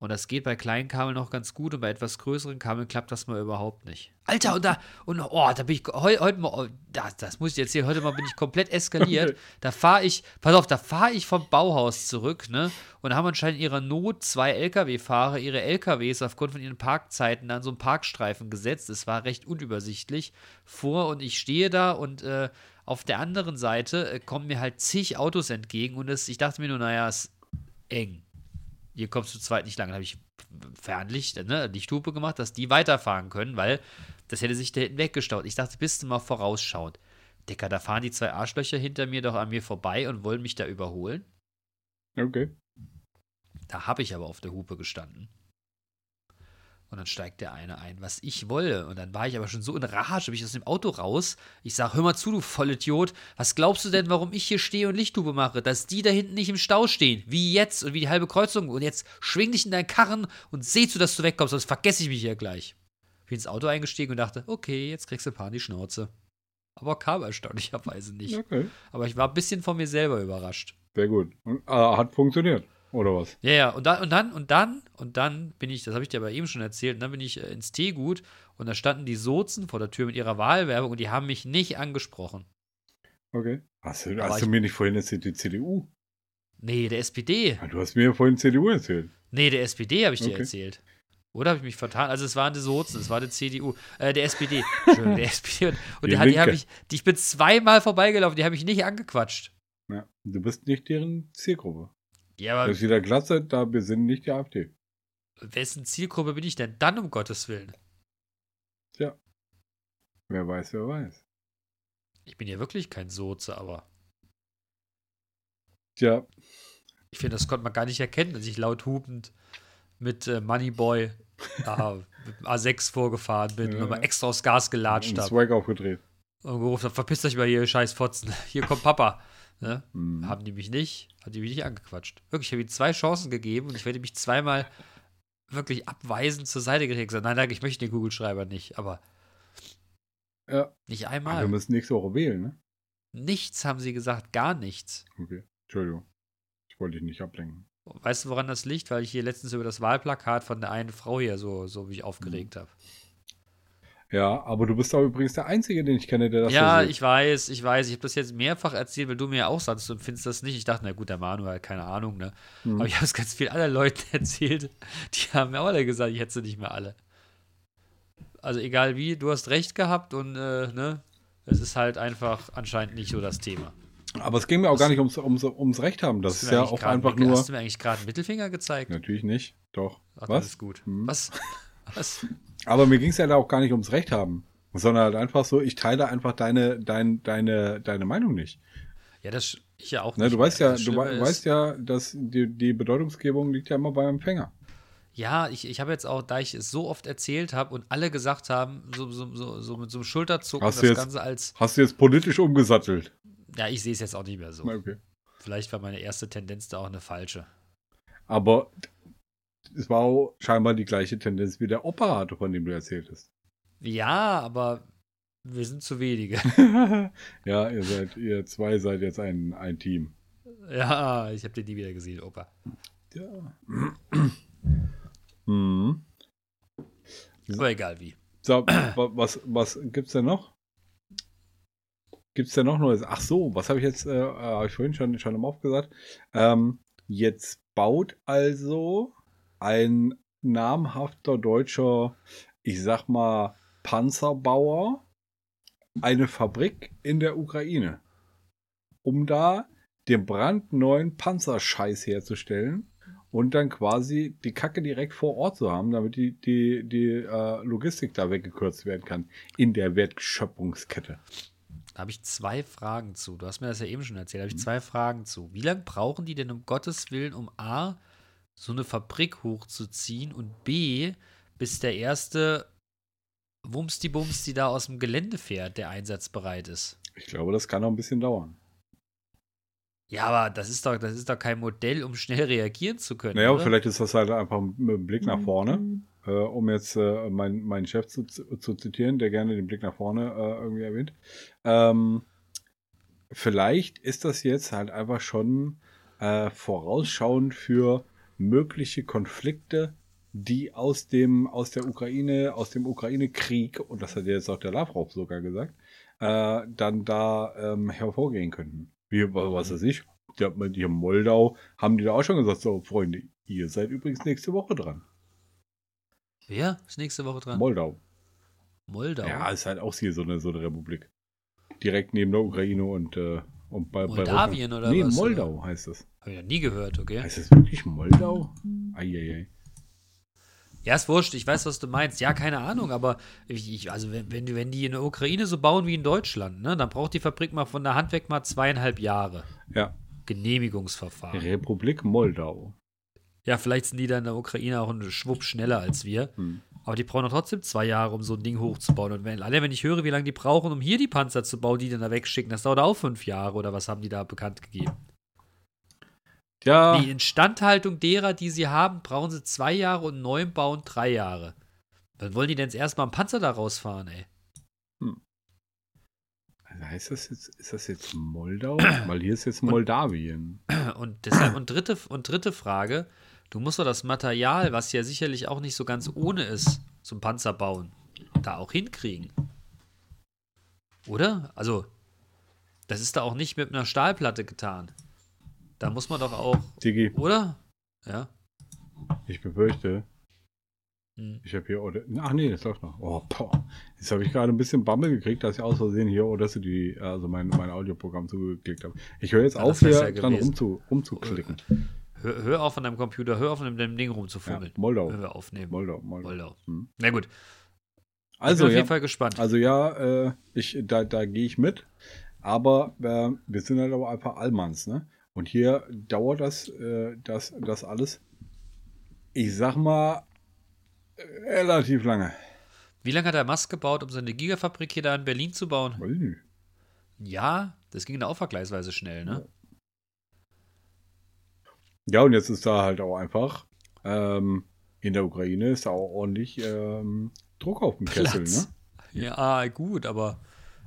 Und das geht bei kleinen Kabeln noch ganz gut und bei etwas größeren Kabeln klappt das mal überhaupt nicht. Alter, und da, und oh, da bin ich heu, heute mal, oh, das, das muss ich jetzt hier, heute mal bin ich komplett eskaliert. <laughs> Da fahre ich, pass auf, da fahre ich vom Bauhaus zurück, ne? Und haben anscheinend in ihrer Not zwei Lkw-Fahrer ihre Lkws aufgrund von ihren Parkzeiten an so einen Parkstreifen gesetzt. Es war recht unübersichtlich vor und ich stehe da und äh, auf der anderen Seite äh, kommen mir halt zig Autos entgegen und es, ich dachte mir nur, naja, ist eng. Hier kommst du zweit nicht lang. Dann habe ich Fernlicht, ne, Lichthupe gemacht, dass die weiterfahren können, weil das hätte sich da hinten weggestaut. Ich dachte, bist du mal vorausschauend. Dicker, da fahren die zwei Arschlöcher hinter mir doch an mir vorbei und wollen mich da überholen. Okay. Da habe ich aber auf der Hupe gestanden. Und dann steigt der eine ein, was ich wolle. Und dann war ich aber schon so in Rage, bin ich aus dem Auto raus. Ich sage, hör mal zu, du Vollidiot. Was glaubst du denn, warum ich hier stehe und Lichthupe mache? Dass die da hinten nicht im Stau stehen. Wie jetzt und wie die halbe Kreuzung. Und jetzt schwing dich in deinen Karren und seh zu, dass du wegkommst, sonst vergesse ich mich hier gleich. Bin ins Auto eingestiegen und dachte, okay, jetzt kriegst du ein paar in die Schnauze. Aber kam erstaunlicherweise nicht. Okay. Aber ich war ein bisschen von mir selber überrascht. Sehr gut. Und, äh, hat funktioniert. Oder was? Ja, ja, und dann, und dann, und dann, und dann bin ich, das habe ich dir aber eben schon erzählt, und dann bin ich äh, ins Teegut und da standen die Sozen vor der Tür mit ihrer Wahlwerbung und die haben mich nicht angesprochen. Okay. Hast du, hast ich- du mir nicht vorhin erzählt, die CDU? Nee, der SPD. Ja, Du hast mir vorhin CDU erzählt. Nee, der SPD habe ich dir Okay. erzählt. Oder habe ich mich vertan? Also es waren die Sozen, es war die CDU, äh, der SPD. <laughs> Entschuldigung, der SPD. Und, und Die die, die, habe ich, die, ich bin zweimal vorbeigelaufen, die habe ich nicht angequatscht. Ja. Du bist nicht deren Zielgruppe. Ja, Das aber ist wieder Glatze, da wir sind nicht die AfD. wessen Zielgruppe bin ich denn dann, um Gottes Willen? Wer weiß, wer weiß. Ich bin ja wirklich kein Soze, aber Tja, Ich finde, das konnte man gar nicht erkennen, als ich laut hupend mit äh, Moneyboy äh, mit dem A6 vorgefahren bin Ja. und nochmal extra aufs Gas gelatscht habe Swag aufgedreht. und gerufen habe, verpisst euch mal hier, scheiß Fotzen, hier kommt Papa. Ne? Hm. Haben die mich nicht, haben die mich nicht angequatscht. Wirklich, ich habe ihnen zwei Chancen gegeben und ich werde mich zweimal wirklich abweisend zur Seite. Gesagt, Nein, danke, ich möchte den Kugelschreiber nicht, aber Ja, nicht wir einmal. müssen nächste Woche wählen, ne? Nichts haben sie gesagt, gar nichts. Okay. Entschuldigung. Ich wollte dich nicht ablenken. Weißt du, woran das liegt? Weil ich hier letztens über das Wahlplakat von der einen Frau hier so, so mich aufgeregt habe. Ja, aber du bist auch übrigens der Einzige, den ich kenne, der das Ja, so ich weiß, ich weiß. Ich habe das jetzt mehrfach erzählt, weil du mir auch sagst, du findest das nicht. Ich dachte, na gut, der Manuel, keine Ahnung, ne? Hm. Aber ich habe es ganz viel anderen Leuten <laughs> erzählt. Die haben mir auch alle gesagt, ich hätte sie nicht mehr alle. Also egal wie, du hast recht gehabt und äh, ne, es ist halt einfach anscheinend nicht so das Thema. Aber es ging mir auch gar nicht ums, ums, ums Recht haben. Das ist ja auch einfach nur. Hast du mir eigentlich gerade einen Mittelfinger gezeigt? Natürlich nicht. Doch. Ach, das Was? ist gut. Hm. Was? <laughs> Was? Aber mir ging es ja da auch gar nicht ums Recht haben. Sondern halt einfach so, ich teile einfach deine, dein, deine, deine Meinung nicht. Ja, das ich ja auch Ne, nicht. du weißt ja, Das du wei- ist- weißt ja, dass die, die Bedeutungsgebung liegt ja immer beim Empfänger. Ja, ich, ich habe jetzt auch, da ich es so oft erzählt habe und alle gesagt haben, so, so, so, so mit so einem Schulterzucken, Hast das du jetzt- Ganze als, Hast du jetzt politisch umgesattelt? ja, ich sehe es jetzt auch nicht mehr so. Okay. Vielleicht war meine erste Tendenz da auch eine falsche. Aber es war auch scheinbar die gleiche Tendenz wie der Opa hatte, von dem du erzählt hast. Ja, aber wir sind zu wenige. <laughs> <laughs> ja, ihr seid, ihr zwei seid jetzt ein, ein Team. ja, ich habe den nie wieder gesehen, Opa. Ja. <clears throat> hm. Aber egal wie. So, wa- was, was gibt's denn noch? Gibt's denn noch Neues? Ach so, was habe ich jetzt, äh, habe ich vorhin schon, schon im aufgesagt. Ähm, jetzt baut also ein namhafter deutscher, ich sag mal, Panzerbauer eine Fabrik in der Ukraine, um da den brandneuen Panzerscheiß herzustellen und dann quasi die Kacke direkt vor Ort zu haben, damit die, die, die äh, Logistik da weggekürzt werden kann in der Wertschöpfungskette. Da habe ich zwei Fragen zu. Du hast mir das ja eben schon erzählt. Da Mhm. habe ich zwei Fragen zu. Wie lange brauchen die denn um Gottes Willen, um A, so eine Fabrik hochzuziehen und B, bis der erste Wumsti-Bums, die da aus dem Gelände fährt, der einsatzbereit ist? Ich glaube, das kann noch ein bisschen dauern. Ja, aber das ist doch, das ist doch kein Modell, um schnell reagieren zu können. Naja, oder? vielleicht ist das halt einfach dem Blick nach vorne, äh, um jetzt äh, meinen meinen Chef zu, zu zitieren, der gerne den Blick nach vorne äh, irgendwie erwähnt. Ähm, vielleicht ist das jetzt halt einfach schon äh, vorausschauend für mögliche Konflikte, die aus dem aus der Ukraine, aus dem Ukraine-Krieg, und das hat jetzt auch der Lavrov sogar gesagt, äh, dann da ähm, hervorgehen könnten. Wie, wa- was weiß ich, die, haben- die haben Moldau, haben die da auch schon gesagt, so Freunde, ihr seid übrigens nächste Woche dran. Wer ist nächste Woche dran? Moldau. Moldau. Ja, ist halt auch hier so eine, so eine Republik. Direkt neben der Ukraine und äh, Und bei, Moldawien bei oder nee, was, Moldau heißt das. Habe ich noch nie gehört, okay? Heißt das wirklich Moldau? Eieiei. Ja, ist wurscht, ich weiß, was du meinst. Ja, keine Ahnung, aber ich, also wenn, wenn, die- wenn die in der Ukraine so bauen wie in Deutschland, ne, dann braucht die Fabrik mal von der Hand weg mal zweieinhalb Jahre. Ja, Genehmigungsverfahren. Republik Moldau. Ja, vielleicht sind die da in der Ukraine auch einen Schwupp schneller als wir. Hm. Aber die brauchen doch trotzdem zwei Jahre, um so ein Ding hochzubauen. Und wenn, allein wenn ich höre, wie lange die brauchen, um hier die Panzer zu bauen, die dann da wegschicken, das dauert auch fünf Jahre oder was haben die da bekannt gegeben? Ja, Die Instandhaltung derer, die sie haben, brauchen sie zwei Jahre und neuen bauen drei Jahre. Wann wollen die denn jetzt erstmal einen Panzer da rausfahren, ey? also heißt das jetzt, ist das jetzt Moldau? <clears throat> Weil hier ist jetzt Moldawien. Und deshalb, und dritte, und dritte Frage, du musst doch das Material, was ja sicherlich auch nicht so ganz ohne ist, zum Panzer bauen, da auch hinkriegen. Oder? Also, das ist da auch nicht mit einer Stahlplatte getan. Da muss man doch auch, Digi, oder? Ja. ich befürchte, Hm. ich habe hier, oder, ach nee, das läuft noch. Oh, boah. Jetzt habe ich gerade ein bisschen Bammel gekriegt, dass ich aus Versehen hier Audacity, also mein, mein Audioprogramm zugeklickt habe. Ich höre jetzt Ja, auf, das wär's hier ja dran rumzu, rumzuklicken. Hör, hör auf an deinem Computer, hör auf an dem Ding Ja, rumzufummeln. Moldau. Wenn wir aufnehmen. Moldau, Moldau. Moldau. Hm. Na gut. Also, ich bin auf ja, jeden Fall gespannt. also ja, äh, ich, da, da gehe ich mit. Aber äh, wir sind halt aber einfach Allmanns, ne? Und hier dauert das, äh, das, das alles, ich sag mal, äh, relativ lange. Wie lange hat er Musk gebaut, um seine Gigafabrik hier da in Berlin zu bauen? Weiß ich nicht. Ja, das ging da auch vergleichsweise schnell, ne? Ja, und jetzt ist da halt auch einfach, ähm, in der Ukraine ist da auch ordentlich ähm, Druck auf dem Kessel, Platz. ne? Ja, gut, aber,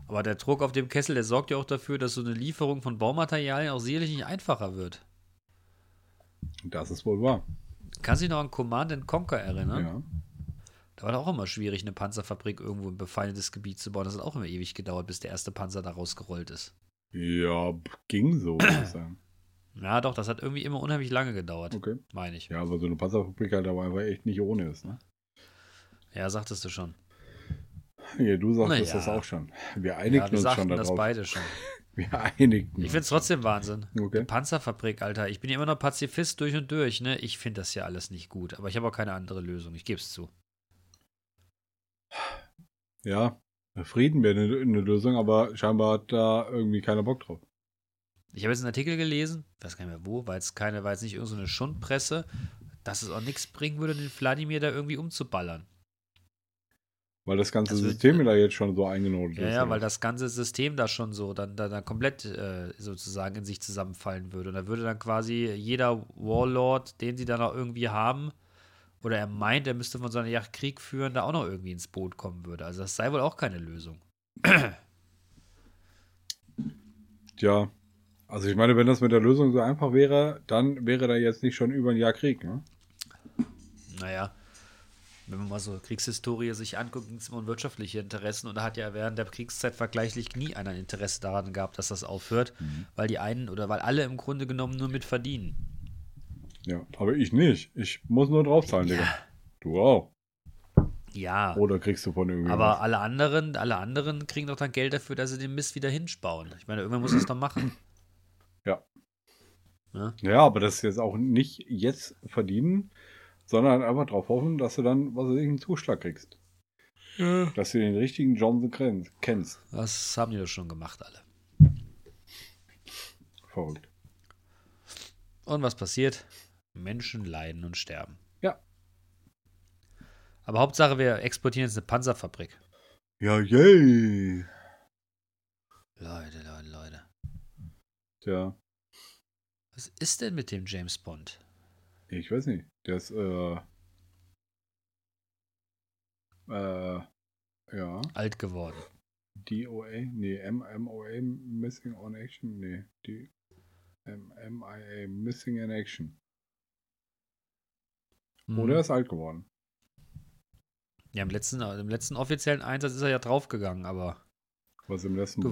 aber der Druck auf dem Kessel, der sorgt ja auch dafür, dass so eine Lieferung von Baumaterialien auch sicherlich nicht einfacher wird. Das ist wohl wahr. Kannst du dich noch an Command and Conquer erinnern? Ja. Da war doch auch immer schwierig, eine Panzerfabrik irgendwo im befeindetes Gebiet zu bauen. Das hat auch immer ewig gedauert, bis der erste Panzer da rausgerollt ist. Ja, ging so, würde ich sagen. Ja, doch, das hat irgendwie immer unheimlich lange gedauert, Okay. meine ich. Ja, aber so eine Panzerfabrik halt aber einfach echt nicht ohne ist, ne? Ja, sagtest du schon. Ja, du sagst Na das ja. auch schon. Wir Ja, einigten wir uns schon das darauf. beide schon. <laughs> Wir einigten Ich finde es trotzdem Wahnsinn. Okay. Eine Panzerfabrik, Alter. Ich bin ja immer noch Pazifist durch und durch, ne? Ich finde das ja alles nicht gut. Aber ich habe auch keine andere Lösung. Ich gebe es zu. Ja, Frieden wäre eine, eine Lösung, aber scheinbar hat da irgendwie keiner Bock drauf. Ich habe jetzt einen Artikel gelesen, weiß gar nicht mehr wo, weil es keine, weil es nicht irgendeine so Schundpresse, dass es auch nichts bringen würde, den Wladimir da irgendwie umzuballern. Weil das ganze Das wird- System da jetzt schon so eingenordet Ja, ist. ja, weil das ganze System da schon so dann, dann, dann komplett äh, sozusagen in sich zusammenfallen würde. Und da würde dann quasi jeder Warlord, den sie dann auch irgendwie haben, oder er meint, er müsste von so einer Yacht Krieg führen, da auch noch irgendwie ins Boot kommen würde. Also das sei wohl auch keine Lösung. Tja, also ich meine, wenn das mit der Lösung so einfach wäre, dann wäre da jetzt nicht schon über ein Jahr Krieg, ne? Naja, wenn man mal so Kriegshistorie sich anguckt, ging es immer um wirtschaftliche Interessen und da hat ja während der Kriegszeit vergleichlich nie einer ein Interesse daran gehabt, dass das aufhört, weil die einen oder weil alle im Grunde genommen nur mit verdienen. Ja, aber ich nicht. Ich muss nur draufzahlen, Digga. Du auch. Ja, Oder kriegst du von irgendwie aber was? alle anderen, alle anderen kriegen doch dann Geld dafür, dass sie den Mist wieder hinspauen. Ich meine, irgendwann muss das doch machen. <clears throat> Ja, aber das ist jetzt auch nicht jetzt verdienen, sondern einfach drauf hoffen, dass du dann, was weiß ich, einen Zuschlag kriegst. Dass du den richtigen Johnson kenn- kennst. Das haben die doch schon gemacht, alle. Verrückt. Und was passiert? Menschen leiden und sterben. Ja. Aber Hauptsache, wir exportieren jetzt eine Panzerfabrik. Ja, yay. Leute, Leute, Leute. Tja, Was ist denn mit dem James Bond? ich weiß nicht. Der ist, äh, äh, ja, Alt geworden. DOA, nee, MMOA, Missing on Action, nee, die MMIA, Missing in Action. Mhm. Oder er ist alt geworden. Ja, im letzten, im letzten offiziellen Einsatz ist er ja draufgegangen, aber. Was im letzten Du-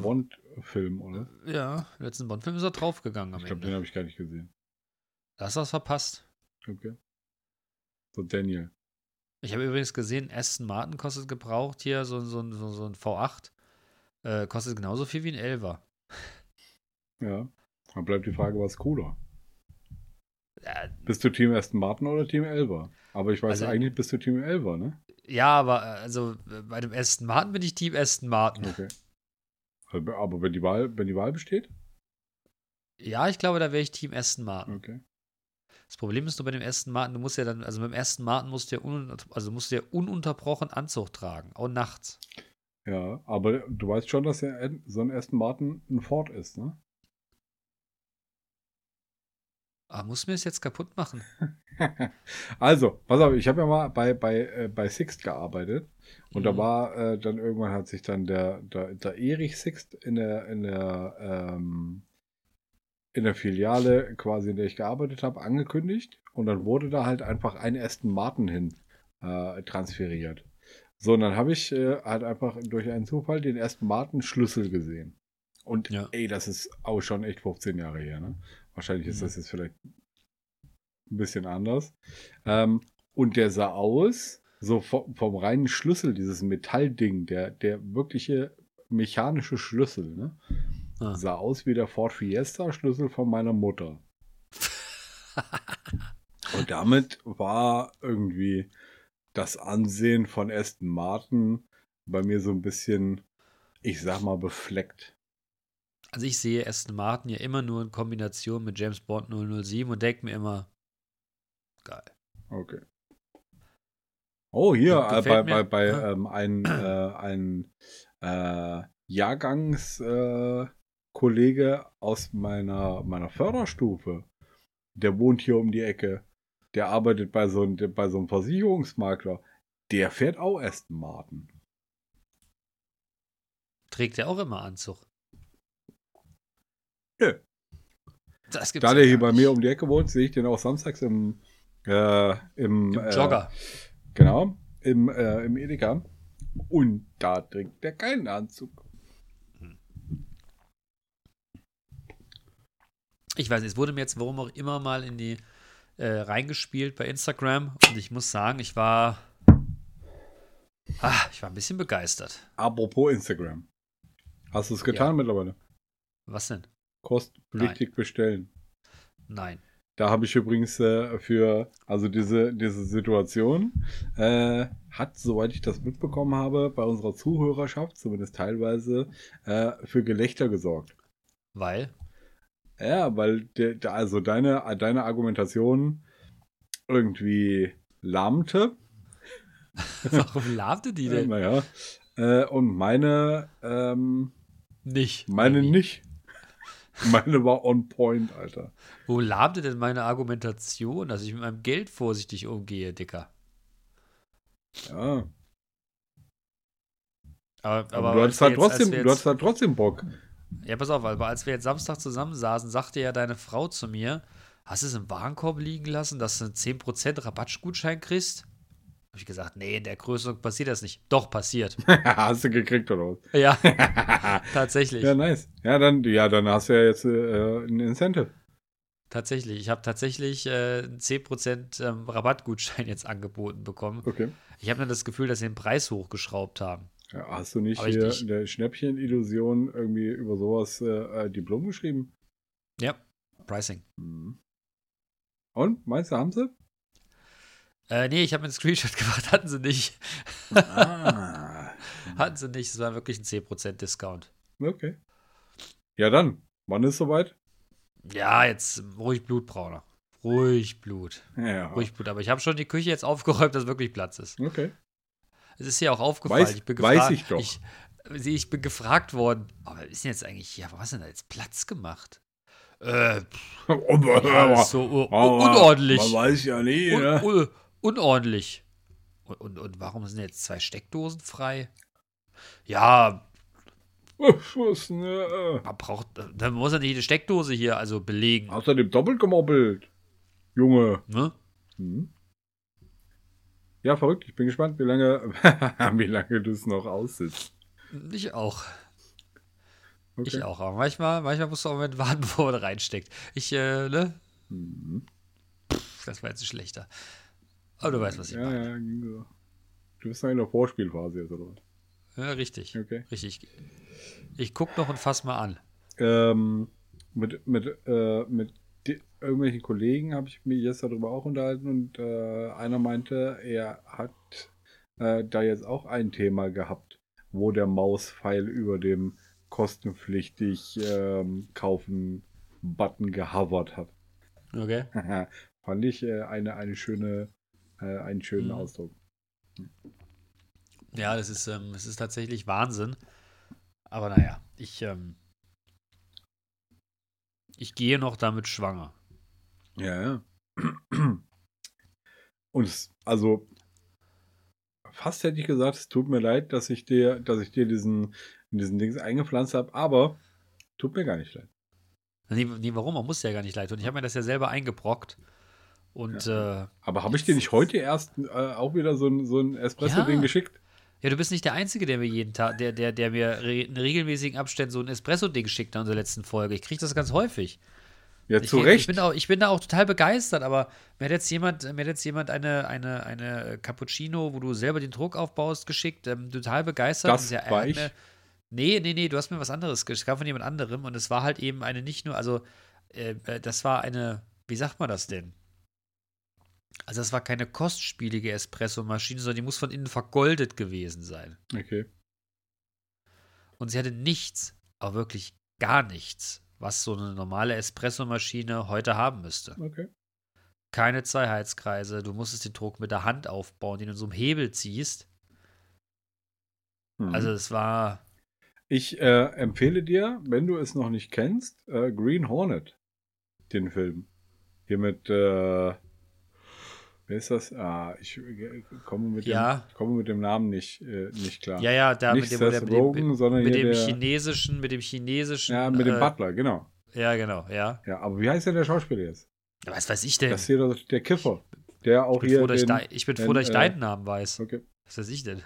Bond-Film, oder? Ja, letzten Bond-Film ist er draufgegangen Ich glaube, den habe ich gar nicht gesehen. Da hast du was verpasst. Okay. So, Daniel. Ich habe übrigens gesehen, Aston Martin kostet gebraucht hier so, so, so, so ein V8. Äh, kostet genauso viel wie ein Elver. <laughs> Ja. Dann bleibt die Frage, was cooler? Ja, Bist du Team Aston Martin oder Team Elva? Aber ich weiß Also- eigentlich, bist du Team Elva, ne? ja, aber äh, also äh, bei dem Aston Martin bin ich Team Aston Martin. Okay. Aber aber wenn die Wahl, wenn die Wahl besteht? Ja, ich glaube, da wäre ich Team Aston Martin. Okay. Das Problem ist nur bei dem Aston Martin, du musst ja dann, also beim Aston Martin musst du ja, un, also musst du ja ununterbrochen Anzug tragen, auch nachts. Ja, aber du weißt schon, dass ja so ein Aston Martin ein Ford ist, ne? Ah, muss mir das jetzt kaputt machen? <laughs> also, pass auf, ich habe ja mal bei, bei, äh, bei Sixt gearbeitet und da Mhm. war äh, dann irgendwann hat sich dann der, der, der Erich Sixt in der, in der, ähm, in der Filiale quasi, in der ich gearbeitet habe, angekündigt und dann wurde da halt einfach ein Aston Martin hin äh, transferiert. So, und dann habe ich äh, halt einfach durch einen Zufall den Aston Martin Schlüssel gesehen. Und Ja. ey, das ist auch schon echt 15 Jahre her, ne? Wahrscheinlich ist Mhm. das jetzt vielleicht ein bisschen anders. Ähm, und der sah aus, so vom, vom reinen Schlüssel, dieses Metallding, der, der wirkliche mechanische Schlüssel, ne? Ah. Sah aus wie der Ford Fiesta-Schlüssel von meiner Mutter. <laughs> Und damit war irgendwie das Ansehen von Aston Martin bei mir so ein bisschen, ich sag mal, befleckt. Also ich sehe Aston Martin ja immer nur in Kombination mit James Bond 007 und denke mir immer, geil. Okay. Oh, hier, äh, bei, bei, bei ähm, ein, äh, ein äh, Jahrgangskollege äh, aus meiner, meiner Förderstufe, der wohnt hier um die Ecke, der arbeitet bei so, einem- bei so einem Versicherungsmakler, der fährt auch Aston Martin. Trägt er auch immer Anzug? Nö. Das gibt's Da der hier gar bei nicht. mir um die Ecke wohnt, sehe ich den auch samstags im, äh, im, Im äh, Jogger. Genau, im, äh, im Edeka. Und da trägt der keinen Anzug. Ich weiß nicht, es wurde mir jetzt warum auch immer mal in die äh, reingespielt bei Instagram und ich muss sagen, ich war ah, ich war ein bisschen begeistert. Apropos Instagram. Hast du es getan Ja. mittlerweile? Was denn? Kostpflichtig bestellen. Nein. Da habe ich übrigens äh, für, also diese, diese Situation, äh, hat, soweit ich das mitbekommen habe, bei unserer Zuhörerschaft, zumindest teilweise, äh, für Gelächter gesorgt. Weil Ja, weil de, de, also deine, deine Argumentation irgendwie lahmte. <laughs> warum lahmte die <laughs> denn? Naja. Äh, und meine, ähm, Nicht. meine Oder wie? nicht. Meine war on point, Alter. Wo lahmte denn meine Argumentation, dass ich mit meinem Geld vorsichtig umgehe, Dicker? Ja. Aber, Aber, aber du hattest wir halt trotzdem, du hattest halt trotzdem Bock. Ja, pass auf, aber als wir jetzt Samstag zusammensaßen, sagte ja deine Frau zu mir, hast du es im Warenkorb liegen lassen, dass du einen 10% Rabattgutschein kriegst? Habe ich gesagt, nee, in der Größe passiert das nicht. Doch, passiert. <laughs> hast du gekriegt oder was? ja, <laughs> tatsächlich. ja, nice. Ja, dann, ja, dann hast du ja jetzt äh, ein Incentive. Tatsächlich. Ich habe tatsächlich äh, einen 10% ähm, Rabattgutschein jetzt angeboten bekommen. Okay. Ich habe nur das Gefühl, dass sie den Preis hochgeschraubt haben. Ja, hast du nicht Aber ich hier nicht. in der Schnäppchen-Illusion irgendwie über sowas äh, äh, Diplom geschrieben? Ja, Pricing. Mhm. Und, meinst du, haben sie? Äh, nee, ich habe mir einen Screenshot <laughs> gemacht, hatten sie nicht. ah. Hatten sie nicht, es war wirklich ein 10% Discount. Okay. Ja, dann. Wann ist soweit? Ja, jetzt ruhig Blutbrauner. Ruhig Blut. Ja. Ruhig Blut. Aber ich habe schon die Küche jetzt aufgeräumt, dass wirklich Platz ist. Okay. Es ist hier auch aufgefallen. Weiß- ich bin weiß ich doch. Ich, ich bin gefragt worden, aber ist denn jetzt eigentlich, ja, was ist denn da jetzt Platz gemacht? Äh, <laughs> pff, ja, so uh, unordentlich. Man weiß ja nie, ne? un, unordentlich. Und, und, und warum sind jetzt zwei Steckdosen frei? Ja, Was, ne? man braucht, dann muss er nicht eine Steckdose hier also belegen. Außerdem doppelt gemoppelt. Junge. Ne? Hm. Ja, verrückt. Ich bin gespannt, wie lange, <laughs> wie lange du es noch aussitzt. Ich auch. Okay. Ich auch. Aber manchmal, manchmal musst du auch mit warten, <laughs> bevor man reinsteckt. Ich, äh, ne? Mhm. Das war jetzt ein schlechter. Aber du weißt, was ich ja, meine. ja, ging so. Du bist noch in der Vorspielphase jetzt, oder was? Ja, richtig. Okay. Richtig. Ich guck noch und fass mal an. Ähm, mit, mit, äh, mit irgendwelchen Kollegen habe ich mich jetzt darüber auch unterhalten und äh, einer meinte, er hat äh, da jetzt auch ein Thema gehabt, wo der Mauspfeil über dem kostenpflichtig ähm, kaufen Button gehovert hat. Okay. <laughs> Fand ich äh, eine, eine schöne, äh, einen schönen Mhm. Ausdruck. Ja, das ist, ähm, das ist tatsächlich Wahnsinn. Aber naja, ich, ähm, ich gehe noch damit schwanger. Ja, ja. Und es, also fast hätte ich gesagt, es tut mir leid, dass ich dir, dass ich dir diesen, diesen Dings eingepflanzt habe, aber tut mir gar nicht leid. Nee, nee, warum? Man muss ja gar nicht leid tun. Ich habe mir das ja selber eingebrockt. Und äh, Aber habe ich dir nicht heute erst äh, auch wieder so ein, so ein Espresso-Ding Ja. geschickt? ja, du bist nicht der Einzige, der mir jeden Tag, der, der, der mir re in regelmäßigen Abständen so ein Espresso-Ding schickt in unserer letzten Folge. Ich kriege das ganz häufig. Ja, Ich, zu ich, Recht. bin auch, ich bin da auch total begeistert, aber mir hat jetzt jemand, mir hat jetzt jemand eine, eine, eine Cappuccino, wo du selber den Druck aufbaust, geschickt, ähm, total begeistert. Das er- er war ich. Nee, nee, nee, du hast mir was anderes geschickt, es kam von jemand anderem und es war halt eben eine nicht nur, also äh, äh, das war eine, wie sagt man das denn? Also das war keine kostspielige Espresso-Maschine, sondern die muss von innen vergoldet gewesen sein. Okay. Und sie hatte nichts, aber wirklich gar nichts, was so eine normale Espresso-Maschine heute haben müsste. Okay. Keine zwei Heizkreise, du musstest den Druck mit der Hand aufbauen, den du in so einem Hebel ziehst. Mhm. Also es war, ich äh, empfehle dir, wenn du es noch nicht kennst, äh, Green Hornet, den Film. Hier mit, äh, wer ist das? Ah, ich äh, komme mit, Ja. dem, komme mit dem Namen nicht, äh, nicht klar. ja, ja, da nicht mit dem, Seth mit dem, Rogen, sondern mit dem der, chinesischen, mit dem chinesischen. ja, mit dem äh, Butler, genau. Ja, genau, ja. Ja, aber wie heißt denn der Schauspieler jetzt? Was weiß ich denn? Das hier doch der Kiffer, der auch ich hier froh, ich, den, dein- ich bin den, froh, dass ich äh, deinen Namen weiß. Okay, Was weiß ich denn?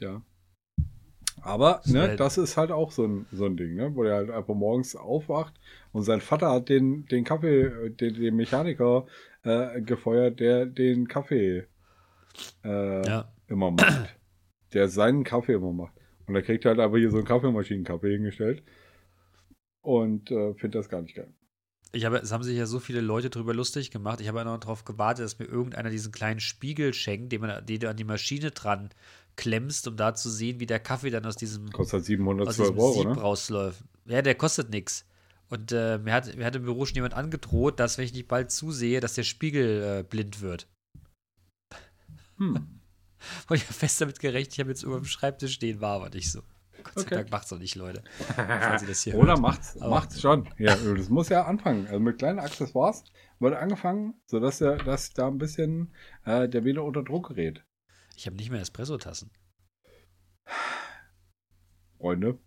ja. Aber Das ne, wär- das ist halt auch so ein, so ein Ding, ne, wo der halt einfach morgens aufwacht und sein Vater hat den, den Kaffee, äh, den, den Mechaniker äh, gefeuert, der den Kaffee äh, Ja. immer macht. der seinen Kaffee immer macht. Und er kriegt halt aber hier so einen Kaffeemaschinenkaffee hingestellt und äh, findet das gar nicht geil. Ich habe, es haben sich ja so viele Leute drüber lustig gemacht. Ich habe ja noch darauf gewartet, dass mir irgendeiner diesen kleinen Spiegel schenkt, den, man, den du an die Maschine dran klemmst, um da zu sehen, wie der Kaffee dann aus diesem, Kostet halt aus 712 diesem Euro, Sieb ne? rausläuft. Ja, der kostet nichts. Und äh, mir, hat, mir hat im Büro schon jemand angedroht, dass, wenn ich nicht bald zusehe, dass der Spiegel äh, blind wird. Hm. <laughs> Und ich habe fest damit gerechnet, ich habe jetzt über dem Schreibtisch stehen, war aber nicht so. Gott sei Okay. Dank macht's doch nicht, Leute. Oder hört. macht's, Aber- macht's schon. Ja, das muss ja anfangen. Also mit kleinen Accessoires wurde angefangen, sodass er, dass da ein bisschen äh, der wieder unter Druck gerät. Ich habe nicht mehr Espresso-Tassen. Freunde.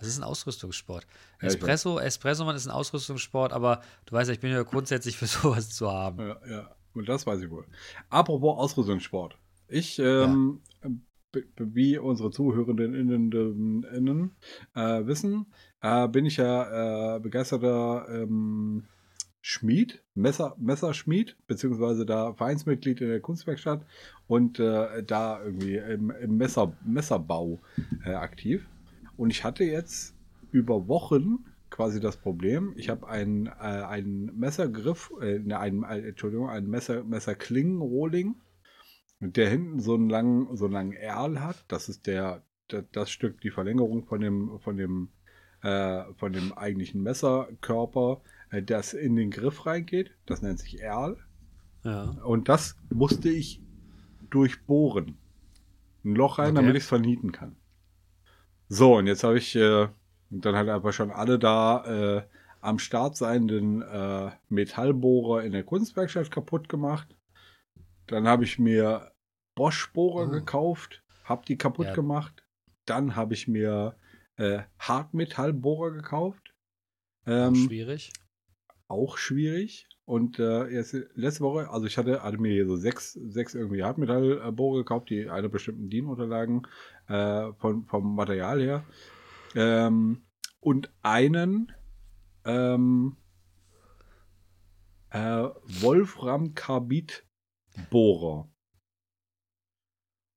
Das ist ein Ausrüstungssport. Ja, Espresso, Espresso, man ist ein Ausrüstungssport, aber du weißt ja, ich bin ja grundsätzlich für <laughs> sowas zu haben. Ja, ja. Und das weiß ich wohl. Apropos Ausrüstungssport. Ich, ähm, b- wie unsere Zuhörenden innen, innen äh, wissen, äh, bin ich ja äh, begeisterter ähm, Schmied, Messer, Messerschmied, beziehungsweise da Vereinsmitglied in der Kunstwerkstatt und äh, da irgendwie im, im Messer, Messerbau äh, aktiv. Und ich hatte jetzt über Wochen quasi das Problem. Ich habe einen, äh, einen Messergriff, äh, ne, einen, äh, Entschuldigung, einen Messer, Messerklingenrohling, der hinten so einen langen, so einen langen Erl hat. Das ist der, der das Stück, die Verlängerung von dem, von dem, äh, von dem eigentlichen Messerkörper, äh, das in den Griff reingeht. Das nennt sich Erl. Ja. Und das musste ich durchbohren. Ein Loch rein, Okay. damit ich es vernieten kann. So, und jetzt habe ich äh, dann halt einfach schon alle da äh, am Start seienden äh, Metallbohrer in der Kunstwerkstatt kaputt gemacht. Dann habe ich mir Bosch-Bohrer Oh. gekauft, habe die kaputt Ja. gemacht. Dann habe ich mir äh, Hartmetallbohrer gekauft. Auch Ähm, schwierig. auch schwierig. Und äh, jetzt, letzte Woche, also ich hatte, hatte mir hier so sechs, sechs irgendwie Hartmetallbohrer gekauft, die einer bestimmten DIN-Unterlagen äh, vom Material her. Ähm, und einen ähm, äh, Wolfram-Carbid-Bohrer.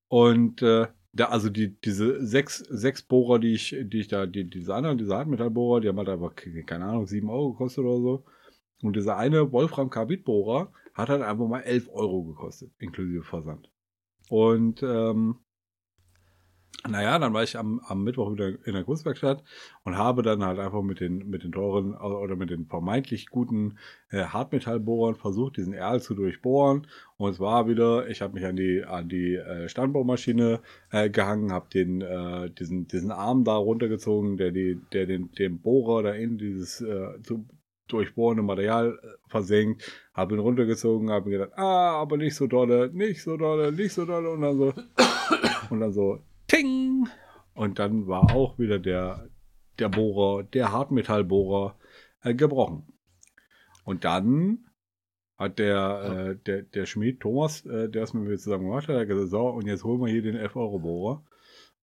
Und äh, da, also die, diese sechs, sechs Bohrer, die ich, die ich da, die, diese anderen, diese Hartmetallbohrer, die haben halt einfach, keine Ahnung, sieben Euro gekostet oder so. Und dieser eine Wolfram Carbid-Bohrer hat halt einfach mal elf Euro gekostet, inklusive Versand. Und ähm, naja, dann war ich am, am Mittwoch wieder in der Kunstwerkstatt und habe dann halt einfach mit den, mit den teuren oder mit den vermeintlich guten äh, Hartmetallbohrern versucht, diesen Erl zu durchbohren. Und es war wieder, ich habe mich an die, an die äh, Standbohrmaschine äh, gehangen, habe äh, diesen, diesen Arm da runtergezogen, der, die, der den, den Bohrer da in dieses äh, zu durchbohrende Material äh, versenkt, habe ihn runtergezogen, habe gedacht, ah, aber nicht so dolle, nicht so dolle, nicht so dolle und dann so, <coughs> und dann so, Ting! Und dann war auch wieder der, der Bohrer, der Hartmetallbohrer äh, gebrochen. Und dann hat der, äh, der, der Schmied Thomas, äh, der es mit mir zusammen gemacht hat, hat gesagt, so, und jetzt holen wir hier den 11-Euro-Bohrer.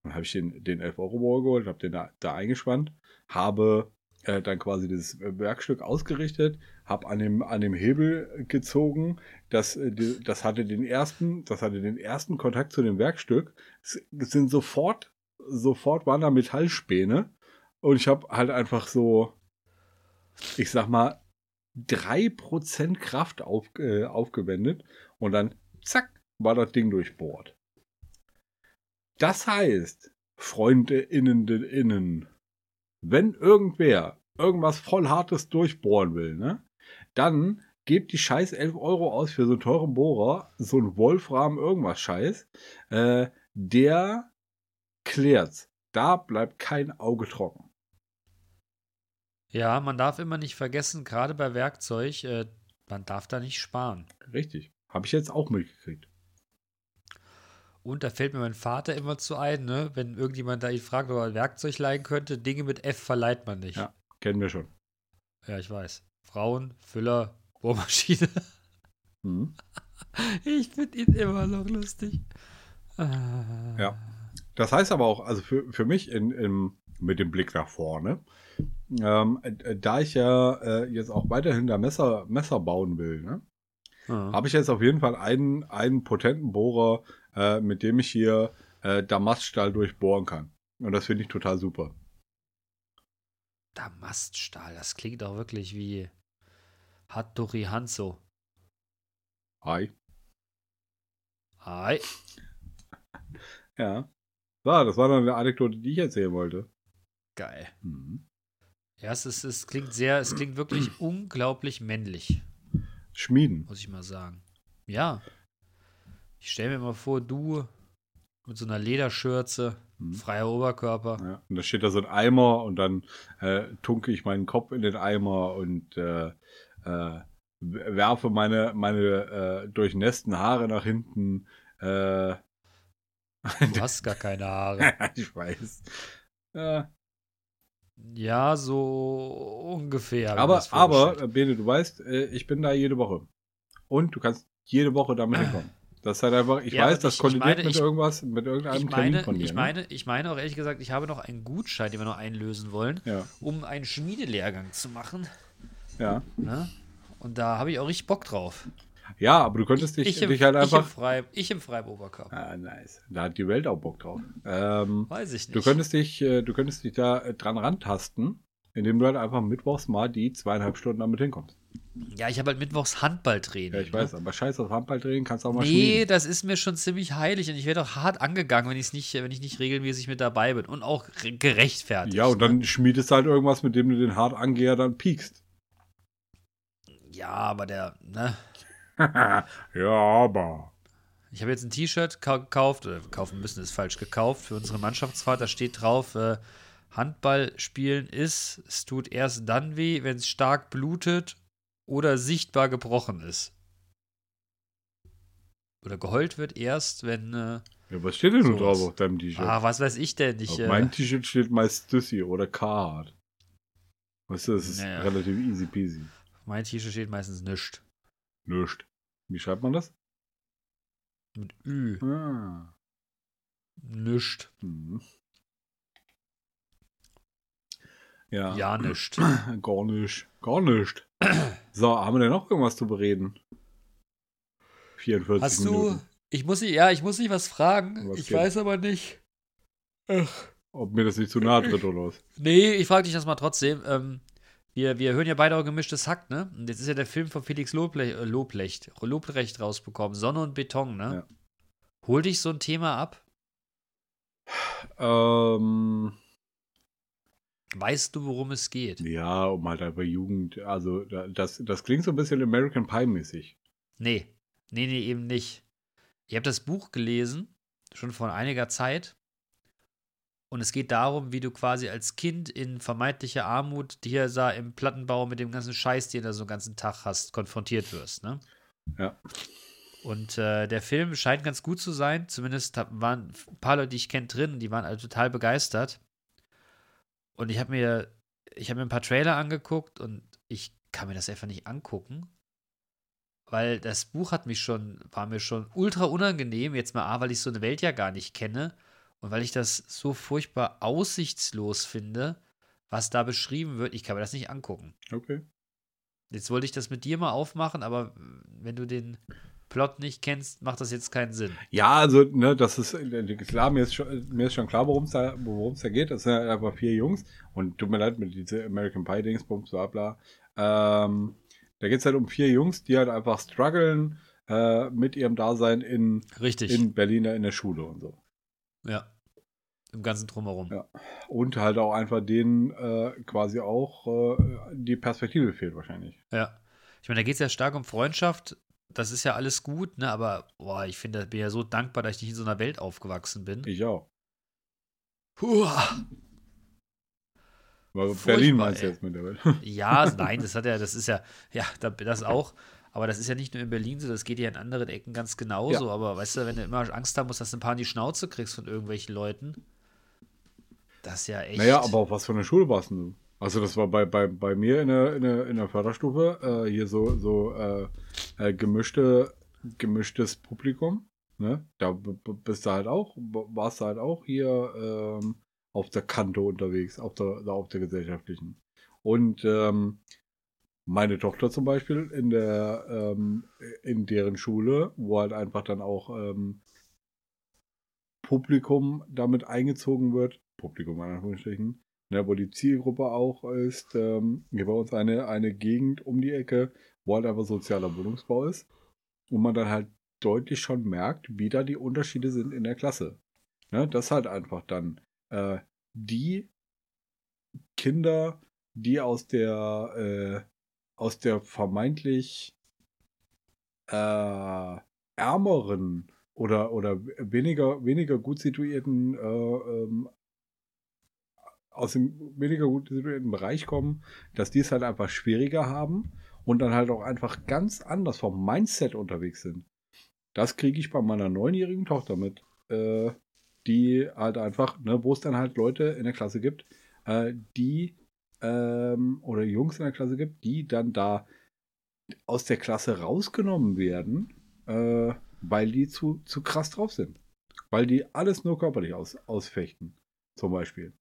Dann habe ich den, den 11-Euro-Bohrer geholt, habe den da, da eingespannt, habe äh, dann quasi das Werkstück ausgerichtet, habe an dem, an dem Hebel gezogen, das, äh, das hatte den ersten, das hatte den ersten Kontakt zu dem Werkstück. Es sind sofort, sofort waren da Metallspäne und ich habe halt einfach so, ich sag mal, drei Prozent Kraft auf, äh, aufgewendet und dann zack, war das Ding durchbohrt. Das heißt, Freunde innen, innen, wenn irgendwer irgendwas voll Hartes durchbohren will, ne, dann gebt die scheiß 11 Euro aus für so einen teuren Bohrer, so ein Wolfram irgendwas Scheiß, äh, der klärt's. Da bleibt kein Auge trocken. Ja, man darf immer nicht vergessen, gerade bei Werkzeug, äh, man darf da nicht sparen. Richtig. Habe ich jetzt auch mitgekriegt. Und da fällt mir mein Vater immer zu ein, ne? wenn irgendjemand da ihn fragt, ob er ein Werkzeug leihen könnte, Dinge mit F verleiht man nicht. Ja, kennen wir schon. Ja, ich weiß. Frauen, Füller, Bohrmaschine. <laughs> Mhm. Ich finde ihn immer noch lustig. Ah. Ja. Das heißt aber auch, also für, für mich in, in, mit dem Blick nach vorne, ähm, äh, da ich ja äh, jetzt auch weiterhin da Messer, Messer bauen will, ne, mhm. habe ich jetzt auf jeden Fall einen, einen potenten Bohrer, äh, mit dem ich hier äh, Damaststahl durchbohren kann. Und das finde ich total super. Damaststahl, das klingt auch wirklich wie Hattori Hanzo. Hi. Hi. <laughs> Ja. So, das war dann eine Anekdote, die ich erzählen wollte. Geil. Mhm. Ja, es, ist, es klingt sehr, es klingt wirklich <clears throat> unglaublich männlich. Schmieden. Muss ich mal sagen. Ja. Ich stelle mir mal vor, du mit so einer Lederschürze, mhm. freier Oberkörper. Ja, und da steht da so ein Eimer und dann äh, tunke ich meinen Kopf in den Eimer und äh, äh, werfe meine, meine äh, durchnässten Haare nach hinten. Äh, du hast gar keine Haare. <laughs> ich weiß. Ja. ja, so ungefähr. Aber, aber, Bene, du weißt, äh, ich bin da jede Woche. Und du kannst jede Woche damit <clears throat> hinkommen. Das ist halt einfach, ich ja, weiß, das ich, kollidiert ich meine, mit ich, irgendwas, mit irgendeinem ich meine, Termin von dir. Ich ne? meine, ich meine auch ehrlich gesagt, ich habe noch einen Gutschein, den wir noch einlösen wollen, ja. um einen Schmiedelehrgang zu machen. Ja. ja? Und da habe ich auch richtig Bock drauf. Ja, aber du könntest dich, ich, im, dich halt einfach. Ich im, Frei, ich im. Ah, nice. Da hat die Welt auch Bock drauf. Ähm, Weiß ich nicht. Du könntest dich, äh, du könntest dich da äh, dran rantasten, indem du halt einfach mittwochs mal die zweieinhalb Stunden damit hinkommst. Ja, ich habe halt mittwochs Handballtraining. Ja, ich weiß, ne? aber scheiß auf Handballtraining kannst du auch mal Nee, schmieden. das ist mir schon ziemlich heilig und ich werde auch hart angegangen, wenn, ich's nicht, wenn ich nicht regelmäßig mit dabei bin und auch gerechtfertigt. Ja, und dann ne? schmiedest du halt irgendwas, mit dem du den hart Angeher dann piekst. Ja, aber der, ne? <laughs> ja, aber. Ich habe jetzt ein T-Shirt gekauft, oder kaufen müssen ist falsch gekauft, für unsere Mannschaftsfahrt. Da steht drauf, äh, Handball spielen ist, es tut erst dann weh, wenn es stark blutet oder sichtbar gebrochen ist. Oder geheult wird erst, wenn. Äh, ja, was steht denn so drauf auf deinem T-Shirt? Ah, was weiß ich denn? Ich, auf äh, meinem T-Shirt steht meist Stussy oder Carhartt. Weißt du, das ist naja. relativ easy peasy. Mein T-Shirt steht meistens nischt. Nischt. Wie schreibt man das? Mit Ü. Ah. Nischt. Hm. Ja. Ja, nischt. <clears throat> Gar nicht. Gar nicht. So, haben wir denn noch irgendwas zu bereden? 44 Hast Minuten. du. Ich muss, ja, ich muss dich was fragen. Was ich geht? weiß aber nicht. Ob mir das nicht zu nahe tritt oder was? <laughs> Nee, ich frage dich das mal trotzdem. Ähm, wir, wir hören ja beide auch gemischtes Hack, ne? Und jetzt ist ja der Film von Felix Lobrecht, äh, Lobrecht, Lobrecht rausbekommen, Sonne und Beton, ne? Ja. Hol dich so ein Thema ab? Ähm, Weißt du, worum es geht? ja, um halt einfach Jugend, also da- das, das klingt so ein bisschen American Pie-mäßig. Nee. Nee, nee, eben nicht. Ich habe das Buch gelesen, schon vor einiger Zeit. Und es geht darum, wie du quasi als Kind in vermeintlicher Armut hier sah im Plattenbau mit dem ganzen Scheiß, den du so den ganzen Tag hast, konfrontiert wirst, ne? Ja. Und äh, der Film scheint ganz gut zu sein. Zumindest waren ein paar Leute, die ich kenne, drin, die waren alle total begeistert. Und ich habe mir, ich habe mir ein paar Trailer angeguckt und ich kann mir das einfach nicht angucken. Weil das Buch hat mich schon, war mir schon ultra unangenehm. Jetzt mal A, weil ich so eine Welt ja gar nicht kenne. Und weil ich das so furchtbar aussichtslos finde, was da beschrieben wird, ich kann mir das nicht angucken. Okay. Jetzt wollte ich das mit dir mal aufmachen, aber wenn du den Plot nicht kennst, macht das jetzt keinen Sinn. Ja, also, ne, das ist äh, klar, mir ist schon, mir ist schon klar, worum es da, worum es da geht. Das sind halt einfach vier Jungs und tut mir leid mit diese American Pie Dings, Bums, bla bla. Ähm, da geht es halt um vier Jungs, die halt einfach strugglen äh, mit ihrem Dasein in, Richtig. in Berlin in der Schule und so. ja. Im ganzen Drumherum. Ja. Und halt auch einfach denen äh, quasi auch äh, die Perspektive fehlt wahrscheinlich. Ja. Ich meine, da geht es ja stark um Freundschaft. Das ist ja alles gut, ne? Aber boah, ich finde, bin ja so dankbar, dass ich nicht in so einer Welt aufgewachsen bin. Ich auch. Huah. Aber Furchtbar, Berlin meinst du jetzt mit der Welt. <laughs> Ja, <laughs> nein, das hat ja, das ist ja, ja, da- das auch. Aber das ist ja nicht nur in Berlin so, das geht ja in anderen Ecken ganz genauso. Aber weißt du, wenn du immer Angst haben musst, dass du ein paar in die Schnauze kriegst von irgendwelchen Leuten, das ist ja echt. Naja, aber auf was für eine Schule warst du? Also das war bei, bei, bei mir in der, in der, in der Förderstufe äh, hier so, so äh, äh, gemischte, gemischtes Publikum. Ne? Da bist du halt auch, warst du halt auch hier ähm, auf der Kante unterwegs, auf der, auf der gesellschaftlichen. Und ähm, meine Tochter zum Beispiel in der ähm, in deren Schule, wo halt einfach dann auch ähm, Publikum damit eingezogen wird, Publikum in Anführungsstrichen, ne, wo die Zielgruppe auch ist, ähm, hier bei uns eine, eine Gegend um die Ecke, wo halt einfach sozialer Wohnungsbau ist, wo man dann halt deutlich schon merkt, wie da die Unterschiede sind in der Klasse. Ne, das halt einfach dann äh, die Kinder, die aus der äh, aus der vermeintlich äh, ärmeren oder, oder weniger, weniger gut situierten, äh, ähm, aus dem weniger gut situierten Bereich kommen, dass die es halt einfach schwieriger haben und dann halt auch einfach ganz anders vom Mindset unterwegs sind. Das kriege ich bei meiner neunjährigen Tochter mit, äh, die halt einfach, ne, wo es dann halt Leute in der Klasse gibt, äh, die ähm, oder Jungs in der Klasse gibt, die dann da aus der Klasse rausgenommen werden, äh, weil die zu, zu krass drauf sind. Weil die alles nur körperlich aus, ausfechten, zum Beispiel.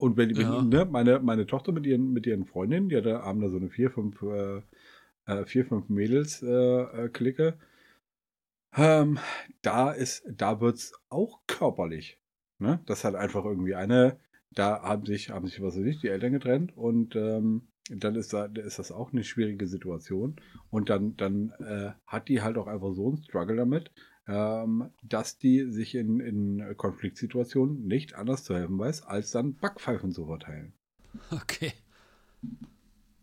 Und wenn, Ja. ne, meine, meine Tochter mit ihren, mit ihren Freundinnen, die hat da, haben da so eine vier, fünf, äh, äh, vier, fünf Mädels äh, äh, Clique, ähm, da ist, da wird's auch körperlich. Ne? Das hat einfach irgendwie eine, da haben sich, haben sich, was weiß ich, die Eltern getrennt und ähm, dann ist, da, ist das auch eine schwierige Situation. Und dann, dann äh, hat die halt auch einfach so einen Struggle damit, dass die sich in, in Konfliktsituationen nicht anders zu helfen weiß, als dann Backpfeifen zu verteilen. Okay.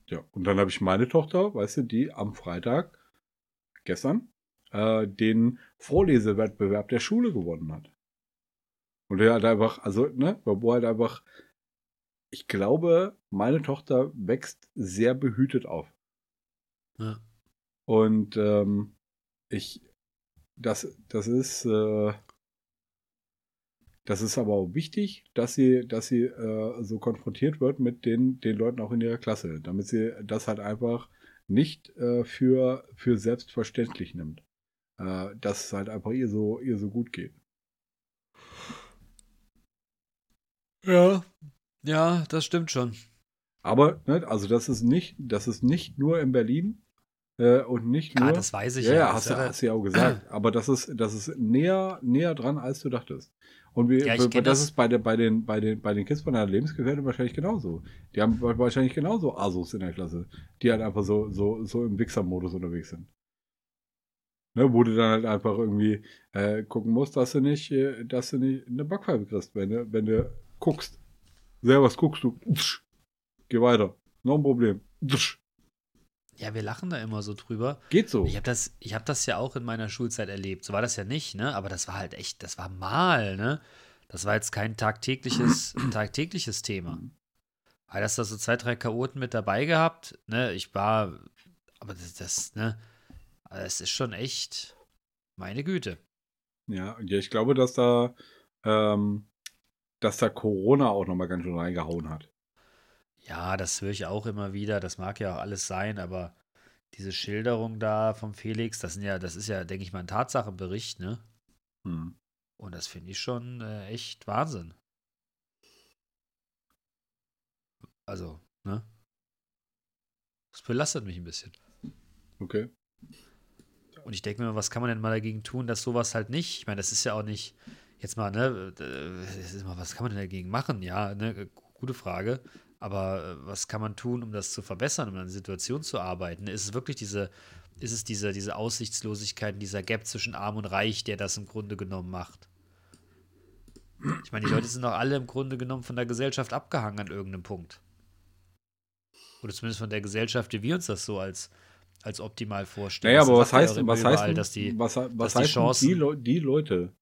Ja, und dann habe ich meine Tochter, weißt du, die am Freitag, gestern, äh, den Vorlesewettbewerb der Schule gewonnen hat. Und der hat einfach, also, ne, wo halt einfach, ich glaube, meine Tochter wächst sehr behütet auf. Ja. Und ähm, ich, das, das ist, äh, das ist aber auch wichtig, dass sie, dass sie äh, so konfrontiert wird mit den, den Leuten auch in ihrer Klasse, damit sie das halt einfach nicht äh, für, für selbstverständlich nimmt. Äh, dass es halt einfach ihr so, ihr so gut geht. Ja. Ja, das stimmt schon. Aber, ne, also das ist nicht, das ist nicht nur in Berlin Äh, und nicht Ja, nur. das weiß ich ja, ja. ja, hast, du, ja- hast du ja auch gesagt. <clears throat> Aber das ist, das ist näher, näher dran, als du dachtest. Und wir, Ja, das, das ist bei, der, bei, den, bei, den, bei den Kids von deiner Lebensgefährtin wahrscheinlich genauso. Die haben wa- wahrscheinlich genauso Asos in der Klasse, die halt einfach so, so, so im Wichser-Modus unterwegs sind. Ne, wo du dann halt einfach irgendwie äh, gucken musst, dass du nicht, äh, dass du nicht eine Backpfeife kriegst, wenn du, wenn du guckst. Sehr was guckst du. Geh weiter. Noch ein Problem. Ja, wir lachen da immer so drüber. Geht so. Ich habe das, ich hab das ja auch in meiner Schulzeit erlebt. So war das ja nicht, ne? Aber das war halt echt, das war mal, ne? Das war jetzt kein tagtägliches, <clears throat> tagtägliches Thema. Weil das da so zwei, drei Chaoten mit dabei gehabt, ne? Ich war, aber das, das ne? Es ist schon echt, meine Güte. Ja, ja, ich glaube, dass da, ähm, dass da Corona auch nochmal ganz schön reingehauen hat. Ja, das höre ich auch immer wieder. Das mag ja auch alles sein, aber diese Schilderung da vom Felix, das sind ja, das ist ja, denke ich mal, ein Tatsachenbericht, ne? Hm. Und das finde ich schon äh, echt Wahnsinn. Also, ne? Das belastet mich ein bisschen. Okay. Und ich denke mir, was kann man denn mal dagegen tun, dass sowas halt nicht, ich meine, das ist ja auch nicht, jetzt mal, ne, äh, ist mal, was kann man denn dagegen machen? Ja, ne, gute Frage. Aber äh, was kann man tun, um das zu verbessern, um an der Situation zu arbeiten? Ist es wirklich diese, ist es diese, diese Aussichtslosigkeit, dieser Gap zwischen Arm und Reich, der das im Grunde genommen macht? Ich meine, die Leute sind doch alle im Grunde genommen von der Gesellschaft abgehangen an irgendeinem Punkt. Oder zumindest von der Gesellschaft, wie wir uns das so als, als optimal vorstellen. Naja, aber was heißt, was heißt, dass die, was, was dass die heißt denn Chancen- die, Leu- die Leute?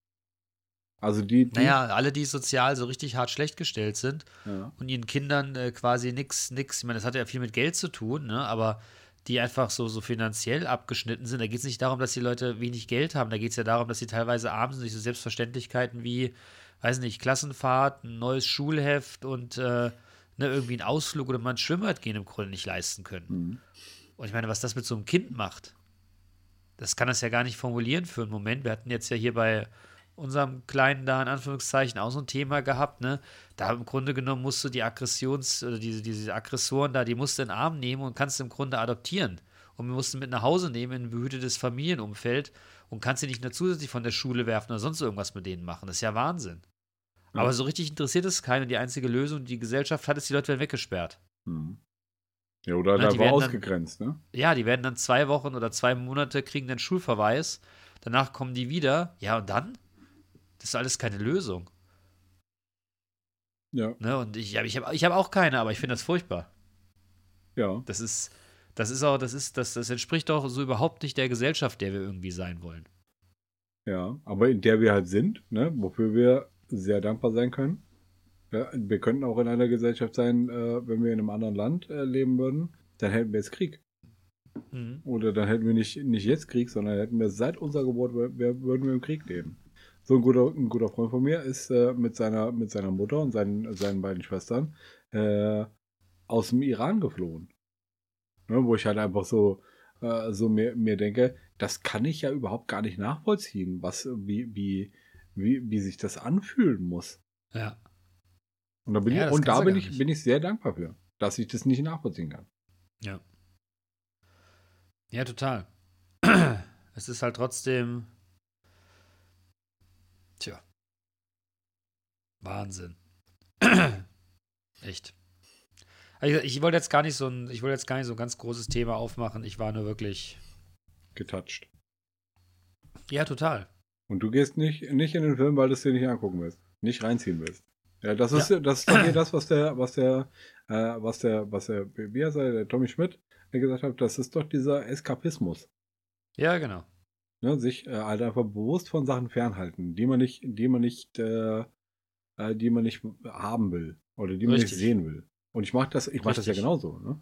Also die, die Naja, alle, die sozial so richtig hart schlecht gestellt sind ja. und ihren Kindern äh, quasi nix, nix, ich meine, das hat ja viel mit Geld zu tun, ne? aber die einfach so, so finanziell abgeschnitten sind. Da geht es nicht darum, dass die Leute wenig Geld haben, da geht es ja darum, dass sie teilweise abends durch so Selbstverständlichkeiten wie, weiß nicht, Klassenfahrt, ein neues Schulheft und äh, ne, irgendwie einen Ausflug oder mal ein Schwimmbad gehen im Grunde nicht leisten können. Mhm. Und ich meine, was das mit so einem Kind macht, das kann das ja gar nicht formulieren für einen Moment. Wir hatten jetzt ja hier bei unserem Kleinen da in Anführungszeichen auch so ein Thema gehabt, ne? Da im Grunde genommen musst du die Aggressions- oder diese, diese Aggressoren da, die musst du in den Arm nehmen und kannst im Grunde adoptieren. Und wir mussten mit nach Hause nehmen in ein behütetes Familienumfeld und kannst sie nicht nur zusätzlich von der Schule werfen oder sonst irgendwas mit denen machen. Das ist ja Wahnsinn. Ja. Aber so richtig interessiert es keinen. Die einzige Lösung, die Gesellschaft hat, ist, die Leute werden weggesperrt. Mhm. Ja, oder Na, halt die einfach werden dann- ausgegrenzt, ne? Ja, die werden dann zwei Wochen oder zwei Monate kriegen dann Schulverweis. Danach kommen die wieder. Ja, und dann? Das ist alles keine Lösung. Ja, Ne? Und ich, ich habe ich hab auch keine, aber ich finde das furchtbar. ja. Das ist, das ist auch, das ist, das, das entspricht auch so überhaupt nicht der Gesellschaft, der wir irgendwie sein wollen. Ja, aber in der wir halt sind, ne, wofür wir sehr dankbar sein können. Ja, wir könnten auch in einer Gesellschaft sein, äh, wenn wir in einem anderen Land äh, leben würden, dann hätten wir jetzt Krieg. Mhm. Oder dann hätten wir nicht, nicht jetzt Krieg, sondern hätten wir seit unserer Geburt, wär- würden wir im Krieg leben. So ein guter, ein guter Freund von mir ist äh, mit, seiner, mit seiner Mutter und seinen, seinen beiden Schwestern äh, aus dem Iran geflohen. Ne, wo ich halt einfach so, äh, so mir, mir denke, das kann ich ja überhaupt gar nicht nachvollziehen, was, wie, wie, wie, wie sich das anfühlen muss. Ja. Und da bin, Ja, ich, und da bin ich, nicht. bin ich sehr dankbar für, dass ich das nicht nachvollziehen kann. Ja. Ja, total. <clears throat> Es ist halt trotzdem. Tja. Wahnsinn. <clears throat> Echt. Also ich wollte jetzt gar nicht so ein, ich wollte jetzt gar nicht so ein ganz großes Thema aufmachen. Ich war nur wirklich. Getouched. Ja, total. Und du gehst nicht, nicht in den Film, weil du es dir nicht angucken willst. Nicht reinziehen willst. Ja, das ist, Ja. das ist doch hier <clears throat> das, was der, was der, äh, was der, was der, wie heißt er, der Tommy Schmidt der gesagt hat, das ist doch dieser Eskapismus. Ja, genau. Ne? Sich äh, halt einfach bewusst von Sachen fernhalten, die man nicht, die man nicht, äh, äh, die man nicht haben will. Oder die man Richtig. nicht sehen will. Und ich mach das, ich mach das ja genauso, ne?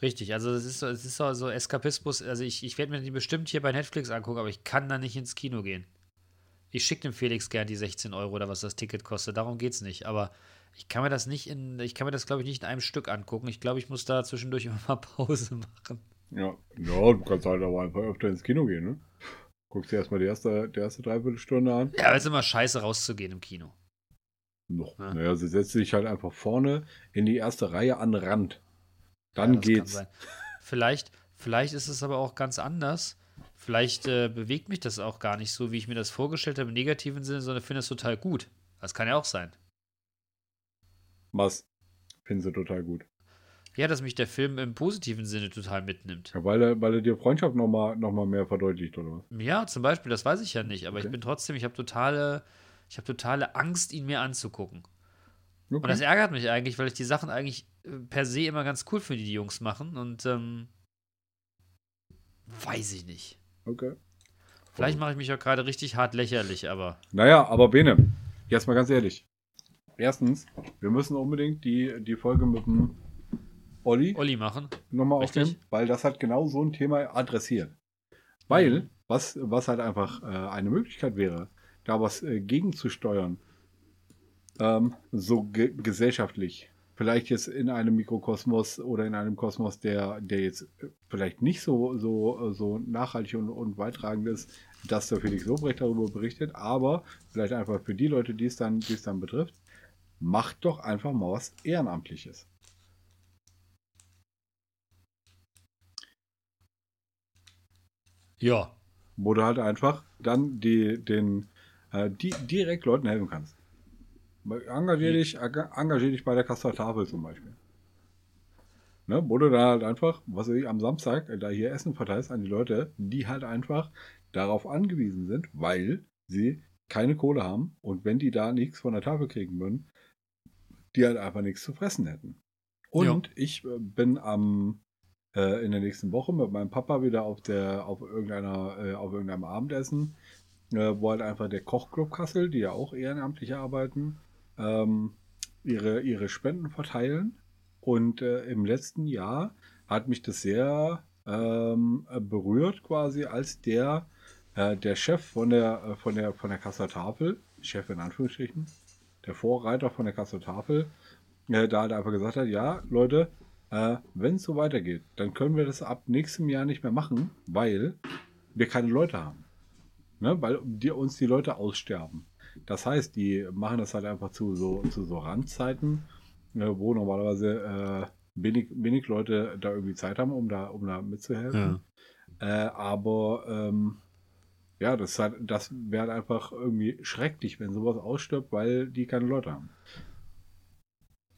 Richtig, also es ist, so- es ist so, Eskapismus, also ich, ich werde mir die bestimmt hier bei Netflix angucken, aber ich kann da nicht ins Kino gehen. Ich schicke dem Felix gern die 16 Euro oder was das Ticket kostet, darum geht's nicht. Aber ich kann mir das nicht in, ich kann mir das, glaube ich, nicht in einem Stück angucken. Ich glaube, ich muss da zwischendurch <laughs> immer mal Pause machen. Ja. Ja, du kannst halt aber einfach öfter ins Kino gehen, ne? Guckst dir erstmal die erste, die erste Dreiviertelstunde an. Ja, aber es ist immer scheiße rauszugehen im Kino. Noch. Ja. Naja, sie setzt sich halt einfach vorne in die erste Reihe an den Rand. Dann ja, geht's. Vielleicht, vielleicht ist es aber auch ganz anders. Vielleicht äh, bewegt mich das auch gar nicht so, wie ich mir das vorgestellt habe, im negativen Sinne, sondern finde es total gut. Das kann ja auch sein. Was? Finden sie total gut. Ja, dass mich der Film im positiven Sinne total mitnimmt. Ja, weil, er, weil er dir Freundschaft nochmal noch mal mehr verdeutlicht, oder was? Ja, zum Beispiel, das weiß ich ja nicht, aber Okay. ich bin trotzdem, ich habe totale, ich habe totale Angst, ihn mir anzugucken. Und Okay. das ärgert mich eigentlich, weil ich die Sachen eigentlich äh, per se immer ganz cool finde, die die Jungs machen. Und ähm, weiß ich nicht. okay. Vielleicht mache ich mich auch gerade richtig hart lächerlich, aber Naja, aber Bene, jetzt mal ganz ehrlich. Erstens, wir müssen unbedingt die, die Folge mit dem Olli Olli machen. nochmal aufnehmen, weil das hat genau so ein Thema adressiert. Weil, was, was halt einfach äh, eine Möglichkeit wäre, da was äh, gegenzusteuern, ähm, so ge gesellschaftlich, vielleicht jetzt in einem Mikrokosmos oder in einem Kosmos, der, der jetzt äh, vielleicht nicht so, so, äh, so nachhaltig und, und weittragend ist, dass der Felix Lobrecht darüber berichtet, aber vielleicht einfach für die Leute, die es dann, die es dann betrifft, macht doch einfach mal was Ehrenamtliches. Ja. wo du halt einfach dann die, den, äh, die, direkt Leuten helfen kannst. Engagier dich, eng- engagier dich bei der Kasseler Tafel zum Beispiel. Ne, wo du da halt einfach, was ich, am Samstag äh, da hier Essen verteilst an die Leute, die halt einfach darauf angewiesen sind, weil sie keine Kohle haben und wenn die da nichts von der Tafel kriegen würden, die halt einfach nichts zu fressen hätten. Und ich äh, bin am äh, in der nächsten Woche mit meinem Papa wieder auf der auf irgendeiner äh, auf irgendeinem Abendessen, äh, wo halt einfach der Kochclub Kassel, die ja auch ehrenamtlich arbeiten, ähm, ihre ihre Spenden verteilen. Und äh, im letzten Jahr hat mich das sehr ähm, äh, berührt, quasi, als der äh, der Chef von der äh, von der von der Kasseler Tafel, Chef in Anführungsstrichen, der Vorreiter von der Kasseler Tafel, da halt einfach gesagt hat, ja, Leute, äh, wenn es so weitergeht, dann können wir das ab nächstem Jahr nicht mehr machen, weil wir keine Leute haben. Ne? Weil die, uns die Leute aussterben. Das heißt, die machen das halt einfach zu so, zu so Randzeiten, äh, wo normalerweise äh, wenig, wenig Leute da irgendwie Zeit haben, um da, um da mitzuhelfen. Äh, aber ähm, ja, das, halt, das wäre halt einfach irgendwie schrecklich, wenn sowas ausstirbt, weil die keine Leute haben.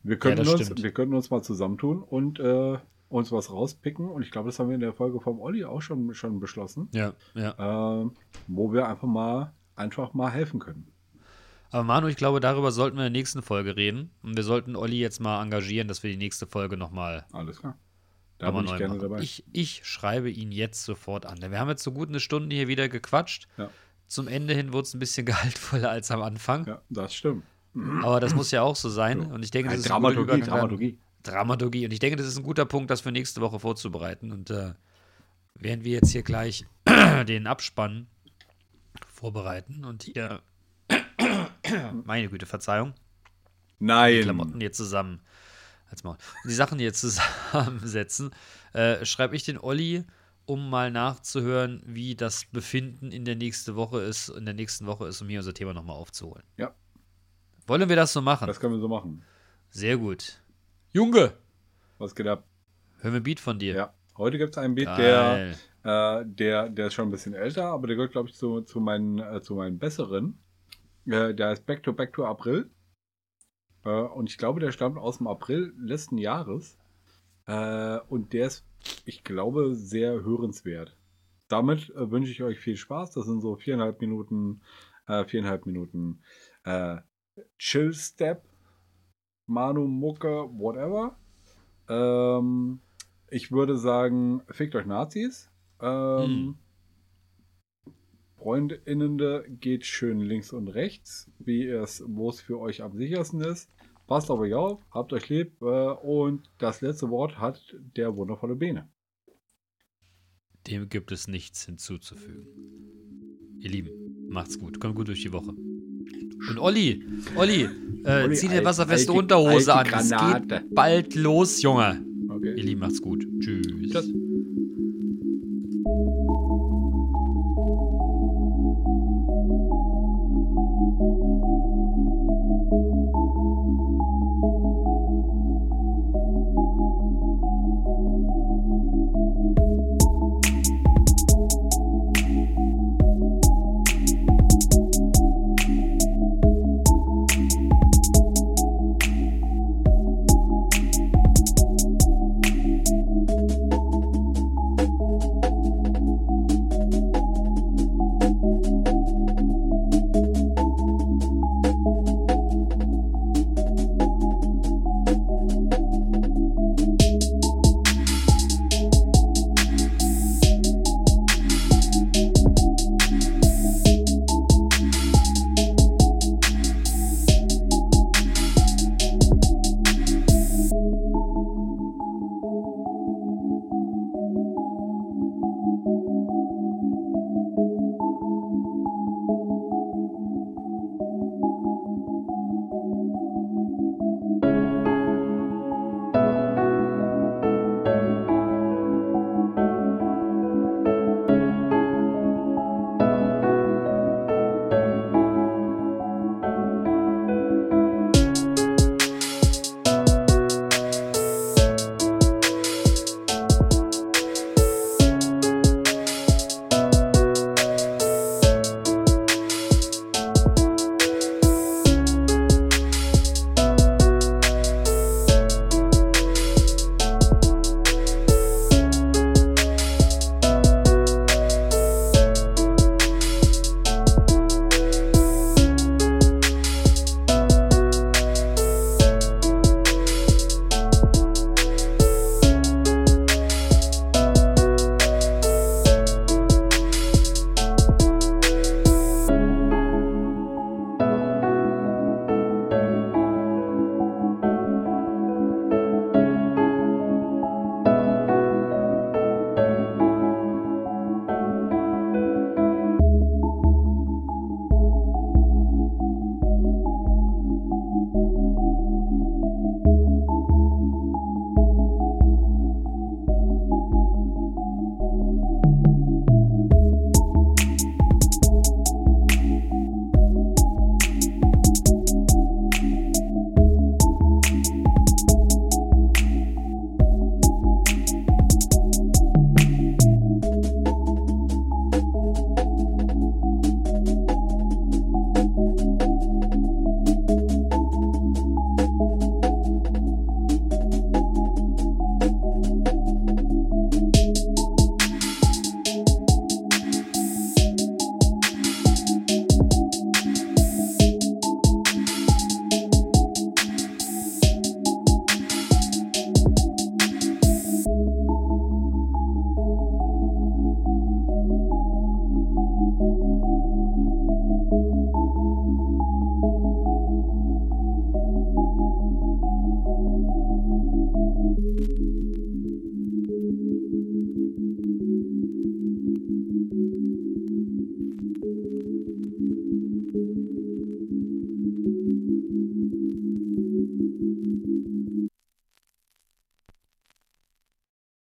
Wir könnten, das uns, stimmt. wir könnten uns mal zusammentun und äh, uns was rauspicken. Und ich glaube, das haben wir in der Folge vom Olli auch schon, schon beschlossen, Ja, ja. äh, wo wir einfach mal einfach mal helfen können. Aber Manu, ich glaube, darüber sollten wir in der nächsten Folge reden. Und wir sollten Olli jetzt mal engagieren, dass wir die nächste Folge nochmal Alles klar. Da bin ich gerne machen. dabei. Ich, ich schreibe ihn jetzt sofort an. Wir haben jetzt so gut eine Stunde hier wieder gequatscht. Ja. Zum Ende hin wurde es ein bisschen <laughs> gehaltvoller als am Anfang. ja, das stimmt. Aber das muss ja auch so sein. Und ich denke, das ist ein guter Dramaturgie, Dramaturgie. Dramaturgie. Und ich denke, das ist ein guter Punkt, das für nächste Woche vorzubereiten. Und äh, während wir jetzt hier gleich <clears throat> den Abspann vorbereiten und hier, <clears throat> meine Güte, Verzeihung, die Nein. Klamotten hier zusammen, als Maul, die Sachen hier <laughs> zusammensetzen, äh, schreibe ich den Olli, um mal nachzuhören, wie das Befinden in der nächsten Woche ist, in der nächsten Woche ist, um hier unser Thema nochmal aufzuholen. Ja. Wollen wir das so machen? Das können wir so machen. Sehr gut. Junge, Was geht ab? hören wir ein Beat von dir. Ja. Heute gibt es einen Beat, der, äh, der, der ist schon ein bisschen älter, aber der gehört, glaube ich, zu, zu, meinen, äh, zu meinen besseren. Äh, der heißt Back to Back to April. Äh, und ich glaube, der stammt aus dem April letzten Jahres. Äh, und der ist, ich glaube, sehr hörenswert. Damit äh, wünsche ich euch viel Spaß. Das sind so viereinhalb Minuten, äh, viereinhalb Minuten Chill Step, Manu Mucke, whatever. Ähm, ich würde sagen, fickt euch Nazis. Ähm, Freundinnen geht schön links und rechts, wie es, wo es für euch am sichersten ist. Passt auf euch auf, habt euch lieb äh, und das letzte Wort hat der wundervolle Bene. Dem gibt es nichts hinzuzufügen. Ihr Lieben, macht's gut. Kommt gut durch die Woche. Und Olli, Olli, äh, Olli, zieh dir wasserfeste alte- Unterhose alte an. Es Granate. geht bald los, Junge. Okay. Ihr Lieben, macht's gut. Tschüss. Tschüss.